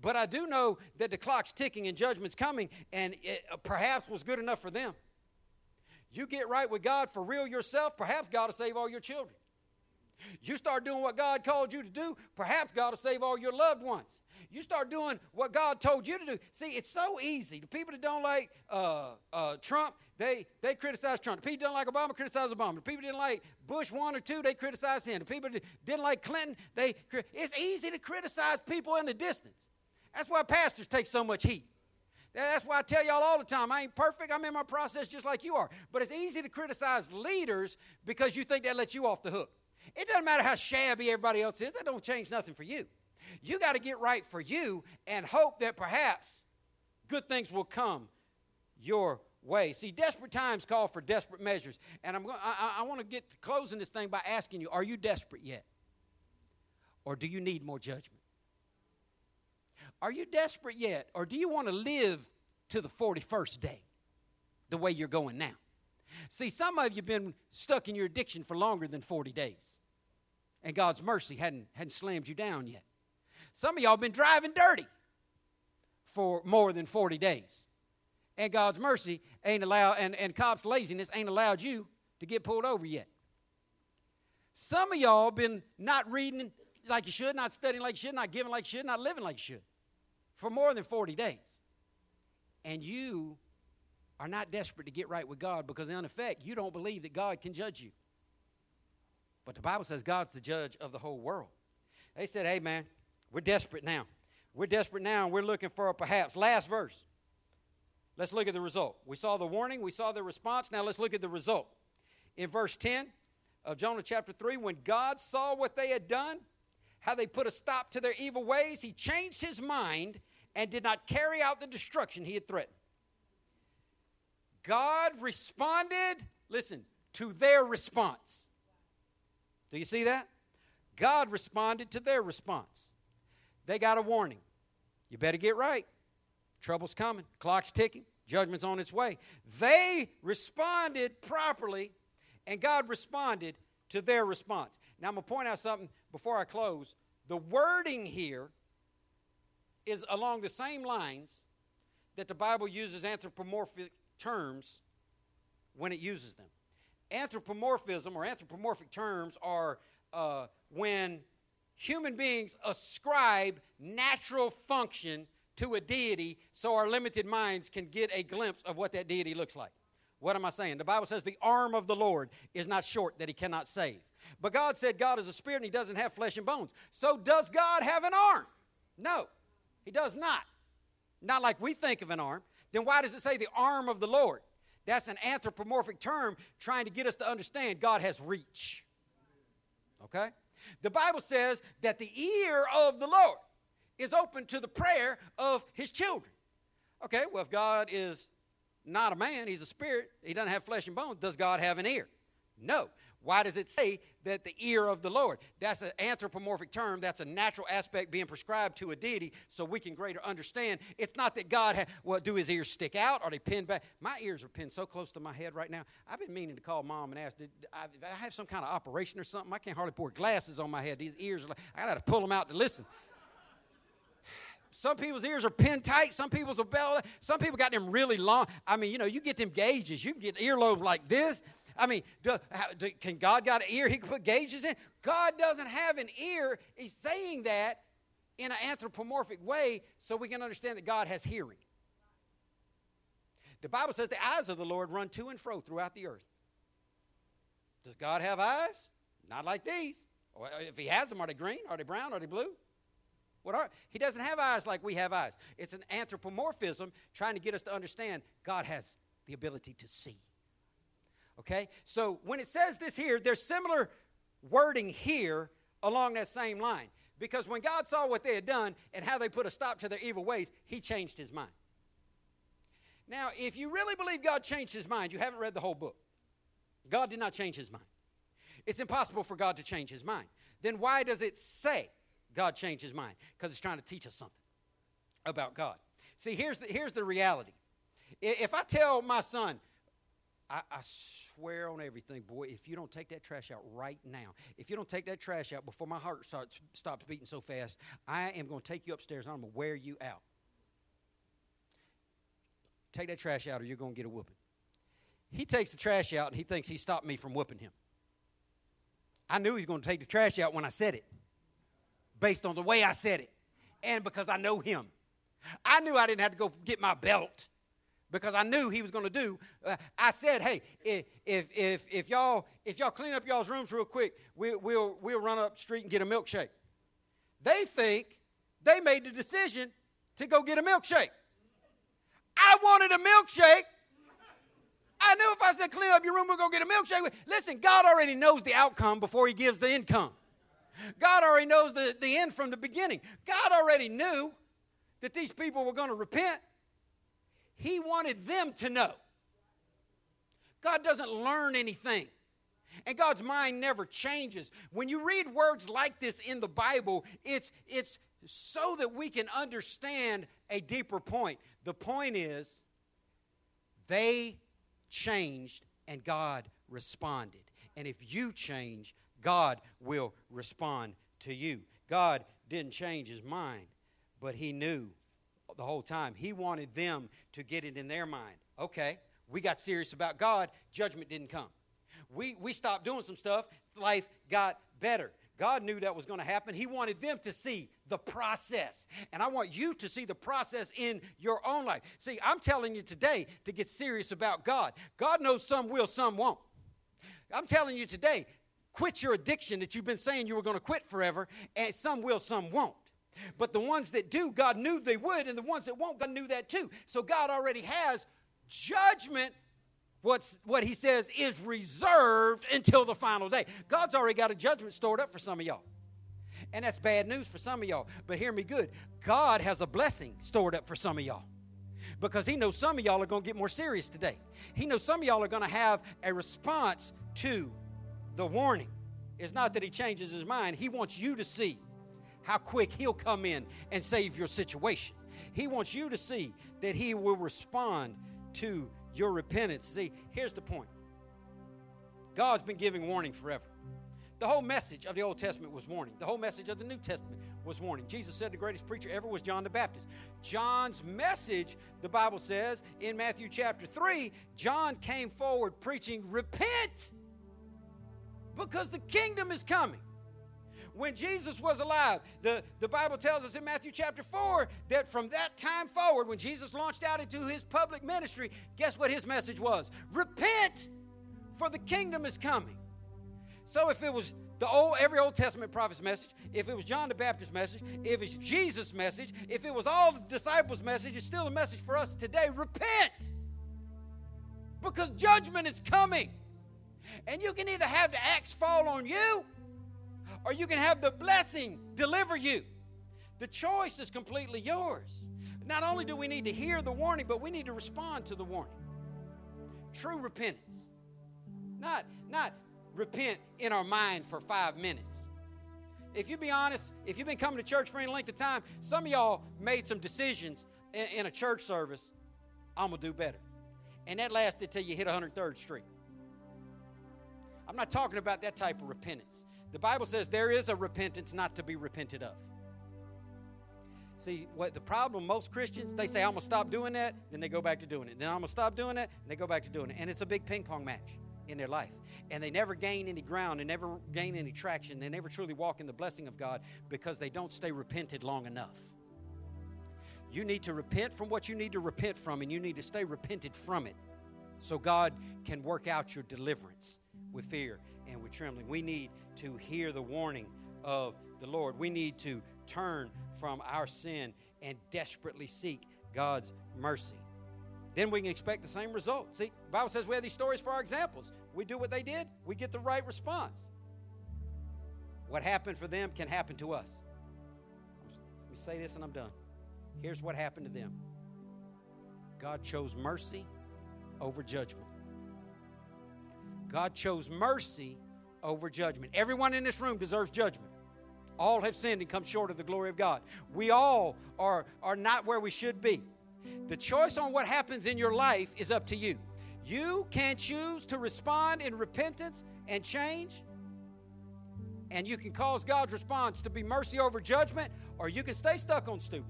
But I do know that the clock's ticking and judgment's coming, and it uh, perhaps was good enough for them. You get right with God for real yourself, perhaps God will save all your children. You start doing what God called you to do, perhaps God will save all your loved ones. You start doing what God told you to do. See, it's so easy. The people that don't like uh, uh, Trump, they, they criticize Trump. The people that don't like Obama criticize Obama. The people that didn't like Bush one or two, they criticize him. The people that didn't like Clinton, they it's easy to criticize people in the distance. That's why pastors take so much heat. That's why I tell y'all all the time, I ain't perfect. I'm in my process just like you are. But it's easy to criticize leaders because you think that lets you off the hook. It doesn't matter how shabby everybody else is. That don't change nothing for you. You got to get right for you and hope that perhaps good things will come your way. See, desperate times call for desperate measures. And I'm going, I, I want to get to closing this thing by asking you, are you desperate yet? Or do you need more judgment? Are you desperate yet? Or do you want to live to the 41st day the way you're going now? See, some of you have been stuck in your addiction for longer than 40 days, and God's mercy hadn't, hadn't slammed you down yet. Some of y'all been driving dirty for more than 40 days, and God's mercy ain't allowed, and, and cops' laziness ain't allowed you to get pulled over yet. Some of y'all been not reading like you should, not studying like you should, not giving like you should, not living like you should for more than 40 days. And you are not desperate to get right with God because, in effect, you don't believe that God can judge you. But the Bible says God's the judge of the whole world. They said, hey, man, we're desperate now. We're desperate now, and we're looking for a perhaps. Last verse. Let's look at the result. We saw the warning, we saw the response. Now let's look at the result. In verse 10 of Jonah chapter 3, when God saw what they had done, how they put a stop to their evil ways, he changed his mind and did not carry out the destruction he had threatened. God responded, listen, to their response. Do you see that? God responded to their response. They got a warning. You better get right. Trouble's coming, clock's ticking, judgment's on its way. They responded properly, and God responded to their response. Now, I'm going to point out something before I close. The wording here is along the same lines that the Bible uses anthropomorphic terms when it uses them. Anthropomorphism or anthropomorphic terms are uh, when human beings ascribe natural function to a deity so our limited minds can get a glimpse of what that deity looks like. What am I saying? The Bible says the arm of the Lord is not short that he cannot save. But God said God is a spirit and he doesn't have flesh and bones. So does God have an arm? No, he does not. Not like we think of an arm. Then why does it say the arm of the Lord? That's an anthropomorphic term trying to get us to understand God has reach. Okay? The Bible says that the ear of the Lord is open to the prayer of his children. Okay, well, if God is not a man, he's a spirit, he doesn't have flesh and bones, does God have an ear? No. Why does it say that the ear of the Lord? That's an anthropomorphic term. That's a natural aspect being prescribed to a deity so we can greater understand. It's not that God, ha- well, do his ears stick out? Are they pinned back? My ears are pinned so close to my head right now. I've been meaning to call mom and ask, did I, I have some kind of operation or something? I can't hardly pour glasses on my head. These ears are like, I got to pull them out to listen. Some people's ears are pinned tight. Some people's are bell. Some people got them really long. I mean, you know, you get them gauges. You can get earlobes like this. I mean, do, how, do, can God got an ear he can put gauges in? God doesn't have an ear. He's saying that in an anthropomorphic way so we can understand that God has hearing. The Bible says the eyes of the Lord run to and fro throughout the earth. Does God have eyes? Not like these. Uh, if he has them, are they green? Are they brown? Are they blue? What are he doesn't have eyes like we have eyes. It's an anthropomorphism trying to get us to understand God has the ability to see. Okay? So when it says this here, there's similar wording here along that same line. Because when God saw what they had done and how they put a stop to their evil ways, he changed his mind. Now, if you really believe God changed his mind, you haven't read the whole book. God did not change his mind. It's impossible for God to change his mind. Then why does it say God changed his mind? Because it's trying to teach us something about God. See, here's the, here's the reality. If I tell my son, I, I, swear on everything, boy, if you don't take that trash out right now, if you don't take that trash out before my heart starts, stops beating so fast, I am going to take you upstairs and I'm going to wear you out. Take that trash out or you're going to get a whooping. He takes the trash out and he thinks he stopped me from whooping him. I knew he was going to take the trash out when I said it, based on the way I said it, and because I know him. I knew I didn't have to go get my belt because I knew he was going to do. Uh, I said, "Hey, if if if, if y'all if y'all clean up y'all's rooms real quick, we, we'll we'll run up the street and get a milkshake." They think they made the decision to go get a milkshake. I wanted a milkshake. I knew if I said clean up your room, we're going to get a milkshake. Listen, God already knows the outcome before He gives the income. God already knows the, the end from the beginning. God already knew that these people were going to repent. He wanted them to know. God doesn't learn anything. And God's mind never changes. When you read words like this in the Bible, it's, it's so that we can understand a deeper point. The point is, they changed and God responded. And if you change, God will respond to you. God didn't change his mind, but he knew the whole time. He wanted them to get it in their mind. Okay, we got serious about God, judgment didn't come. We, we stopped doing some stuff, life got better. God knew that was going to happen. He wanted them to see the process. And I want you to see the process in your own life. See, I'm telling you today to get serious about God. God knows some will, some won't. I'm telling you today, quit your addiction that you've been saying you were going to quit forever, and some will, some won't. But the ones that do, God knew they would, and the ones that won't, God knew that too. So God already has judgment what's, what he says is reserved until the final day. God's already got a judgment stored up for some of y'all. And that's bad news for some of y'all. But hear me good God has a blessing stored up for some of y'all. Because he knows some of y'all are going to get more serious today. He knows some of y'all are going to have a response to the warning. It's not that he changes his mind, he wants you to see how quick he'll come in and save your situation. He wants you to see that he will respond to your repentance. See, here's the point God's been giving warning forever. The whole message of the Old Testament was warning. The whole message of the New Testament was warning. Jesus said the greatest preacher ever was John the Baptist. John's message, the Bible says in Matthew chapter 3, John came forward preaching, Repent, because the kingdom is coming when Jesus was alive. The, the Bible tells us in Matthew chapter 4 that from that time forward, when Jesus launched out into his public ministry, guess what his message was? Repent, for the kingdom is coming. So if it was the old every Old Testament prophet's message, if it was John the Baptist's message, if it's Jesus' message, if it was all the disciples' message, it's still a message for us today. Repent. Because judgment is coming. And you can either have the axe fall on you or you can have the blessing deliver you. The choice is completely yours. Not only do we need to hear the warning, but we need to respond to the warning. True repentance. Not, not repent in our mind for five minutes. If you be honest, if you've been coming to church for any length of time, some of y'all made some decisions in, in a church service. I'm gonna do better, and that lasted till you hit 103rd Street. I'm not talking about that type of repentance. The Bible says there is a repentance not to be repented of. See, what the problem, most Christians, they say, I'm going to stop doing that, then they go back to doing it. Then I'm going to stop doing that, and they go back to doing it. And it's a big ping pong match in their life. And they never gain any ground, they never gain any traction, they never truly walk in the blessing of God because they don't stay repented long enough. You need to repent from what you need to repent from, and you need to stay repented from it so God can work out your deliverance with fear and with trembling. We need to hear the warning of the Lord. We need to turn from our sin and desperately seek God's mercy. Then we can expect the same result. See, the Bible says we have these stories for our examples. We do what they did, we get the right response. What happened for them can happen to us. Let me say this and I'm done. Here's what happened to them God chose mercy over judgment. God chose mercy over judgment. Everyone in this room deserves judgment. All have sinned and come short of the glory of God. We all are, are not where we should be. The choice on what happens in your life is up to you. You can choose to respond in repentance and change, and you can cause God's response to be mercy over judgment, or you can stay stuck on stupid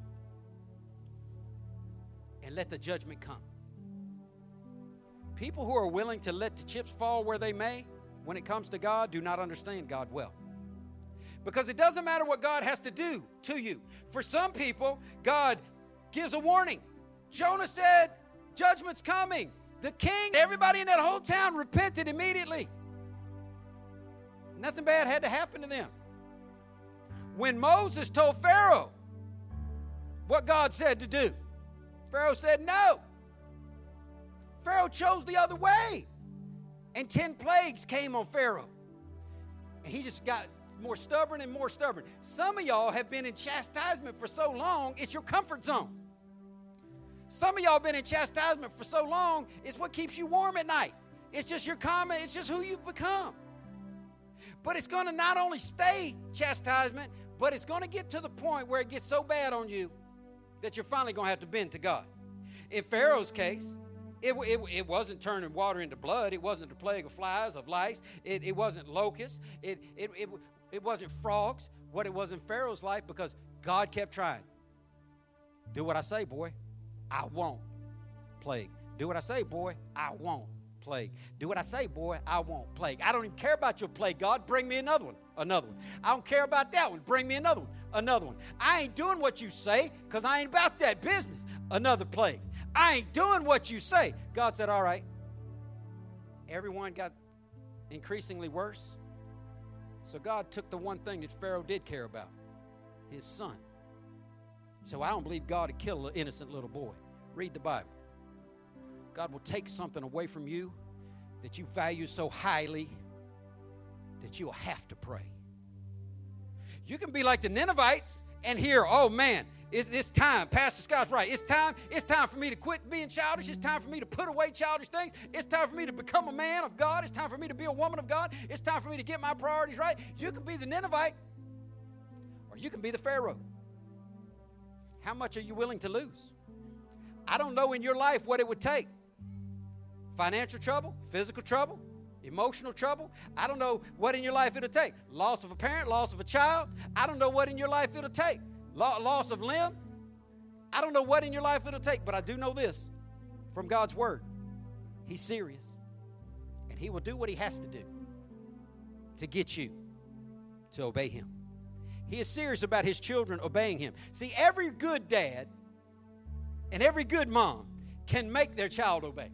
and let the judgment come. People who are willing to let the chips fall where they may when it comes to God, do not understand God well. Because it doesn't matter what God has to do to you. For some people, God gives a warning. Jonah said, Judgment's coming. The king, everybody in that whole town repented immediately. Nothing bad had to happen to them. When Moses told Pharaoh what God said to do, Pharaoh said no. Pharaoh chose the other way. And 10 plagues came on Pharaoh. And he just got more stubborn and more stubborn. Some of y'all have been in chastisement for so long, it's your comfort zone. Some of y'all been in chastisement for so long, it's what keeps you warm at night. It's just your comment, it's just who you've become. But it's going to not only stay chastisement, but it's going to get to the point where it gets so bad on you that you're finally going to have to bend to God. In Pharaoh's case, it, it, it, wasn't turning water into blood. It wasn't the plague of flies, of lice. It, it wasn't locusts. It, it, it, it wasn't frogs. What it was in Pharaoh's life because God kept trying. Do what I say, boy. I won't. Plague. Do what I say, boy. I won't. Plague. Do what I say, boy. I won't. Plague. I don't even care about your plague, God. Bring me another one. Another one. I don't care about that one. Bring me another one. Another one. I ain't doing what you say because I ain't about that business. Another plague. I ain't doing what you say. God said, All right. Everyone got increasingly worse. So God took the one thing that Pharaoh did care about his son. So I don't believe God would kill an innocent little boy. Read the Bible. God will take something away from you that you value so highly that you'll have to pray. You can be like the Ninevites and hear, oh man, it's, it's, time. Pastor Scott's right. It's time. It's time for me to quit being childish. It's time for me to put away childish things. It's time for me to become a man of God. It's time for me to be a woman of God. It's time for me to get my priorities right. You can be the Ninevite or you can be the Pharaoh. How much are you willing to lose? I don't know in your life what it would take financial trouble, physical trouble, emotional trouble. I don't know what in your life it'll take. Loss of a parent, loss of a child. I don't know what in your life it'll take loss of limb. I don't know what in your life it'll take, but I do know this from God's word. He's serious. And he will do what he has to do to get you to obey him. He is serious about his children obeying him. See, every good dad and every good mom can make their child obey.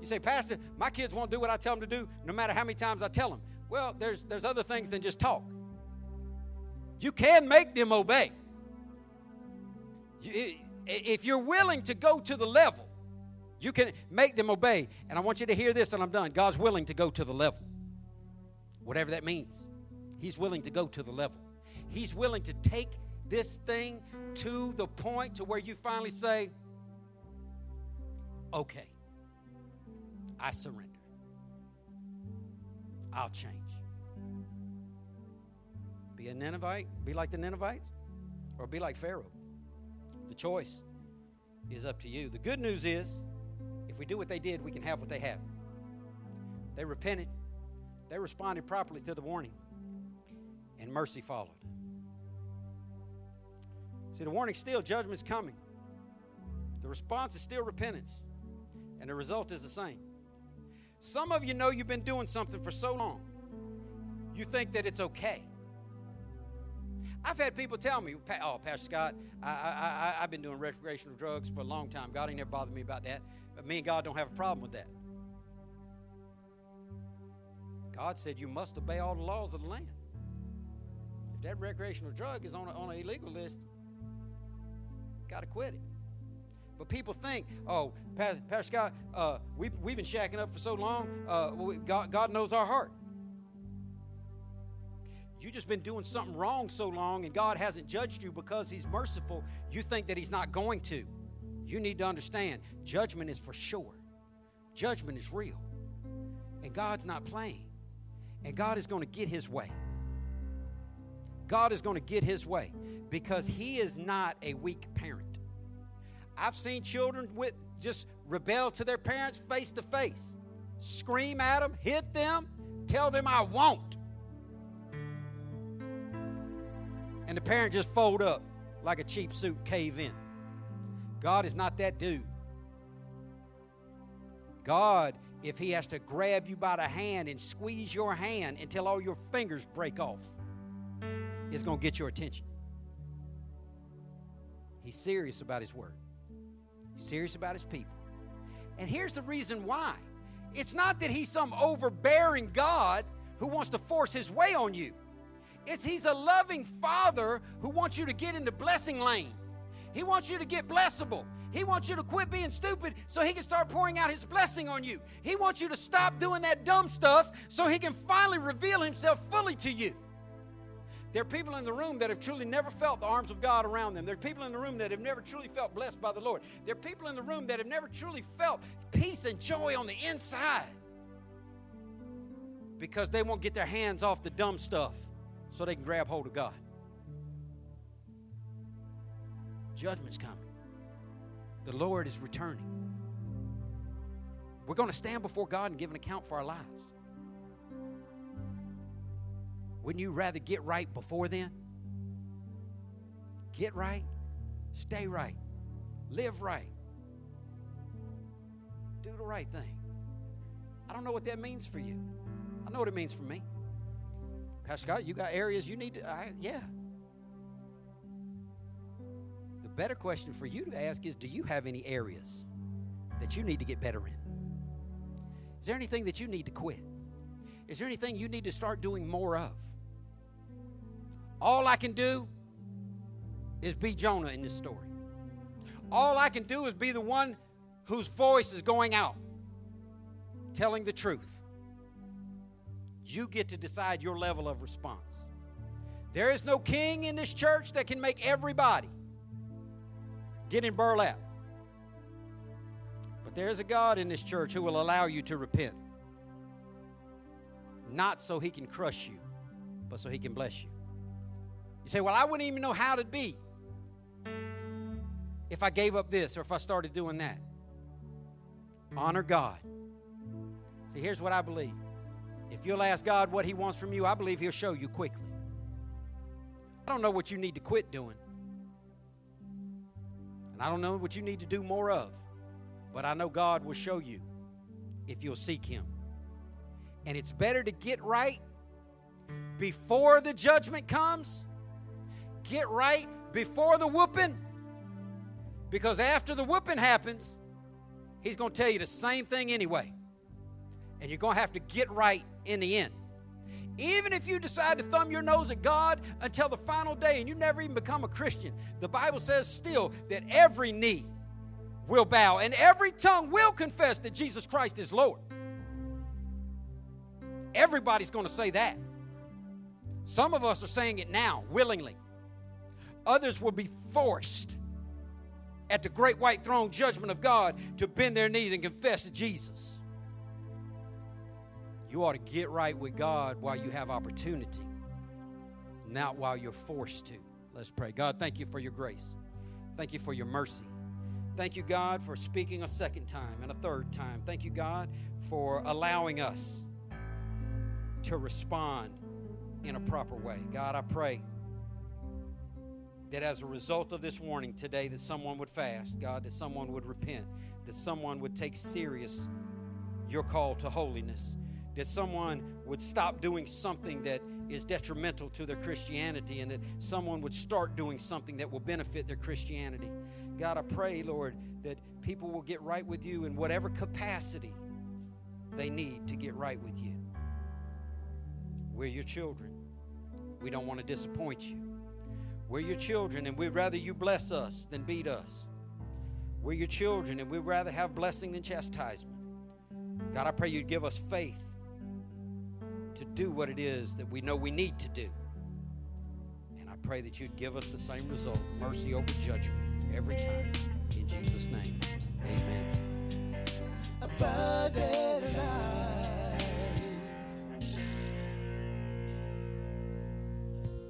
You say, Pastor, my kids won't do what I tell them to do no matter how many times I tell them. Well, there's, there's other things than just talk. You can make them obey. If you're willing to go to the level, you can make them obey. And I want you to hear this, and I'm done. God's willing to go to the level, whatever that means. He's willing to go to the level. He's willing to take this thing to the point to where you finally say, okay, I surrender. I'll change. Be a Ninevite, be like the Ninevites, or be like Pharaoh. The choice is up to you. The good news is, if we do what they did, we can have what they have. They repented, they responded properly to the warning, and mercy followed. See, the warning still, judgment's coming. The response is still repentance, and the result is the same. Some of you know you've been doing something for so long, you think that it's okay. I've had people tell me, oh, Pastor Scott, I, I, have been doing recreational drugs for a long time. God ain't never bothered me about that. But me and God don't have a problem with that. God said you must obey all the laws of the land. If that recreational drug is on, a, on an illegal list, got to quit it. But people think, oh, Pastor, Scott, uh, we, we've been shacking up for so long, uh, God, God knows our heart you just been doing something wrong so long and God hasn't judged you because He's merciful, you think that He's not going to. You need to understand judgment is for sure, judgment is real. And God's not playing. And God is going to get His way. God is going to get His way because He is not a weak parent. I've seen children with just rebel to their parents face to face, scream at them, hit them, tell them I won't. And the parent just fold up like a cheap suit, cave in. God is not that dude. God, if He has to grab you by the hand and squeeze your hand until all your fingers break off, is going to get your attention. He's serious about His word, He's serious about His people. And here's the reason why it's not that He's some overbearing God who wants to force His way on you, He's a loving Father who wants you to get into blessing lane. He wants you to get blessable. He wants you to quit being stupid so he can start pouring out his blessing on you. He wants you to stop doing that dumb stuff so he can finally reveal himself fully to you. There are people in the room that have truly never felt the arms of God around them. There are people in the room that have never truly felt blessed by the Lord. There are people in the room that have never truly felt peace and joy on the inside because they won't get their hands off the dumb stuff so they can grab hold of God. Judgment's coming. The Lord is returning. We're going to stand before God and give an account for our lives. Wouldn't you rather get right before then? Get right, stay right, live right, do the right thing. I don't know what that means for you. I know what it means for me. Pastor Scott, you got areas you need to, I, yeah. The better question for you to ask is do you have any areas that you need to get better in? Is there anything that you need to quit? Is there anything you need to start doing more of? All I can do is be Jonah in this story. All I can do is be the one whose voice is going out, telling the truth. You get to decide your level of response. There is no king in this church that can make everybody get in burlap. But there is a God in this church who will allow you to repent. Not so he can crush you, but so he can bless you. You say, Well, I wouldn't even know how to be if I gave up this or if I started doing that. Honor God. See, here's what I believe. If you'll ask God what He wants from you, I believe He'll show you quickly. I don't know what you need to quit doing. And I don't know what you need to do more of. But I know God will show you if you'll seek Him. And it's better to get right before the judgment comes, get right before the whooping, because after the whooping happens, He's going to tell you the same thing anyway. And you're going to have to get right in the end. Even if you decide to thumb your nose at God until the final day and you never even become a Christian, the Bible says still that every knee will bow and every tongue will confess that Jesus Christ is Lord. Everybody's going to say that. Some of us are saying it now, willingly. Others will be forced at the great white throne judgment of God to bend their knees and confess to Jesus. You ought to get right with God while you have opportunity, not while you're forced to. Let's pray. God, thank you for your grace. Thank you for your mercy. Thank you, God, for speaking a second time and a third time. Thank you, God, for allowing us to respond in a proper way. God, I pray that as a result of this warning today that someone would fast, God, that someone would repent, that someone would take serious your call to holiness, that someone would stop doing something that is detrimental to their Christianity and that someone would start doing something that will benefit their Christianity. God, I pray, Lord, that people will get right with you in whatever capacity they need to get right with you. We're your children. We don't want to disappoint you. We're your children, and we'd rather you bless us than beat us. We're your children, and we'd rather have blessing than chastisement. God, I pray you'd give us faith to do what it is that we know we need to do. And I pray that you'd give us the same result mercy over judgment every time. In Jesus' name, amen. abundant life.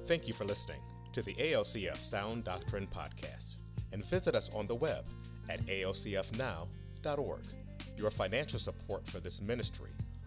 Thank you for listening to the ALCF Sound Doctrine Podcast and visit us on the web at alcfnow.org. Your financial support for this ministry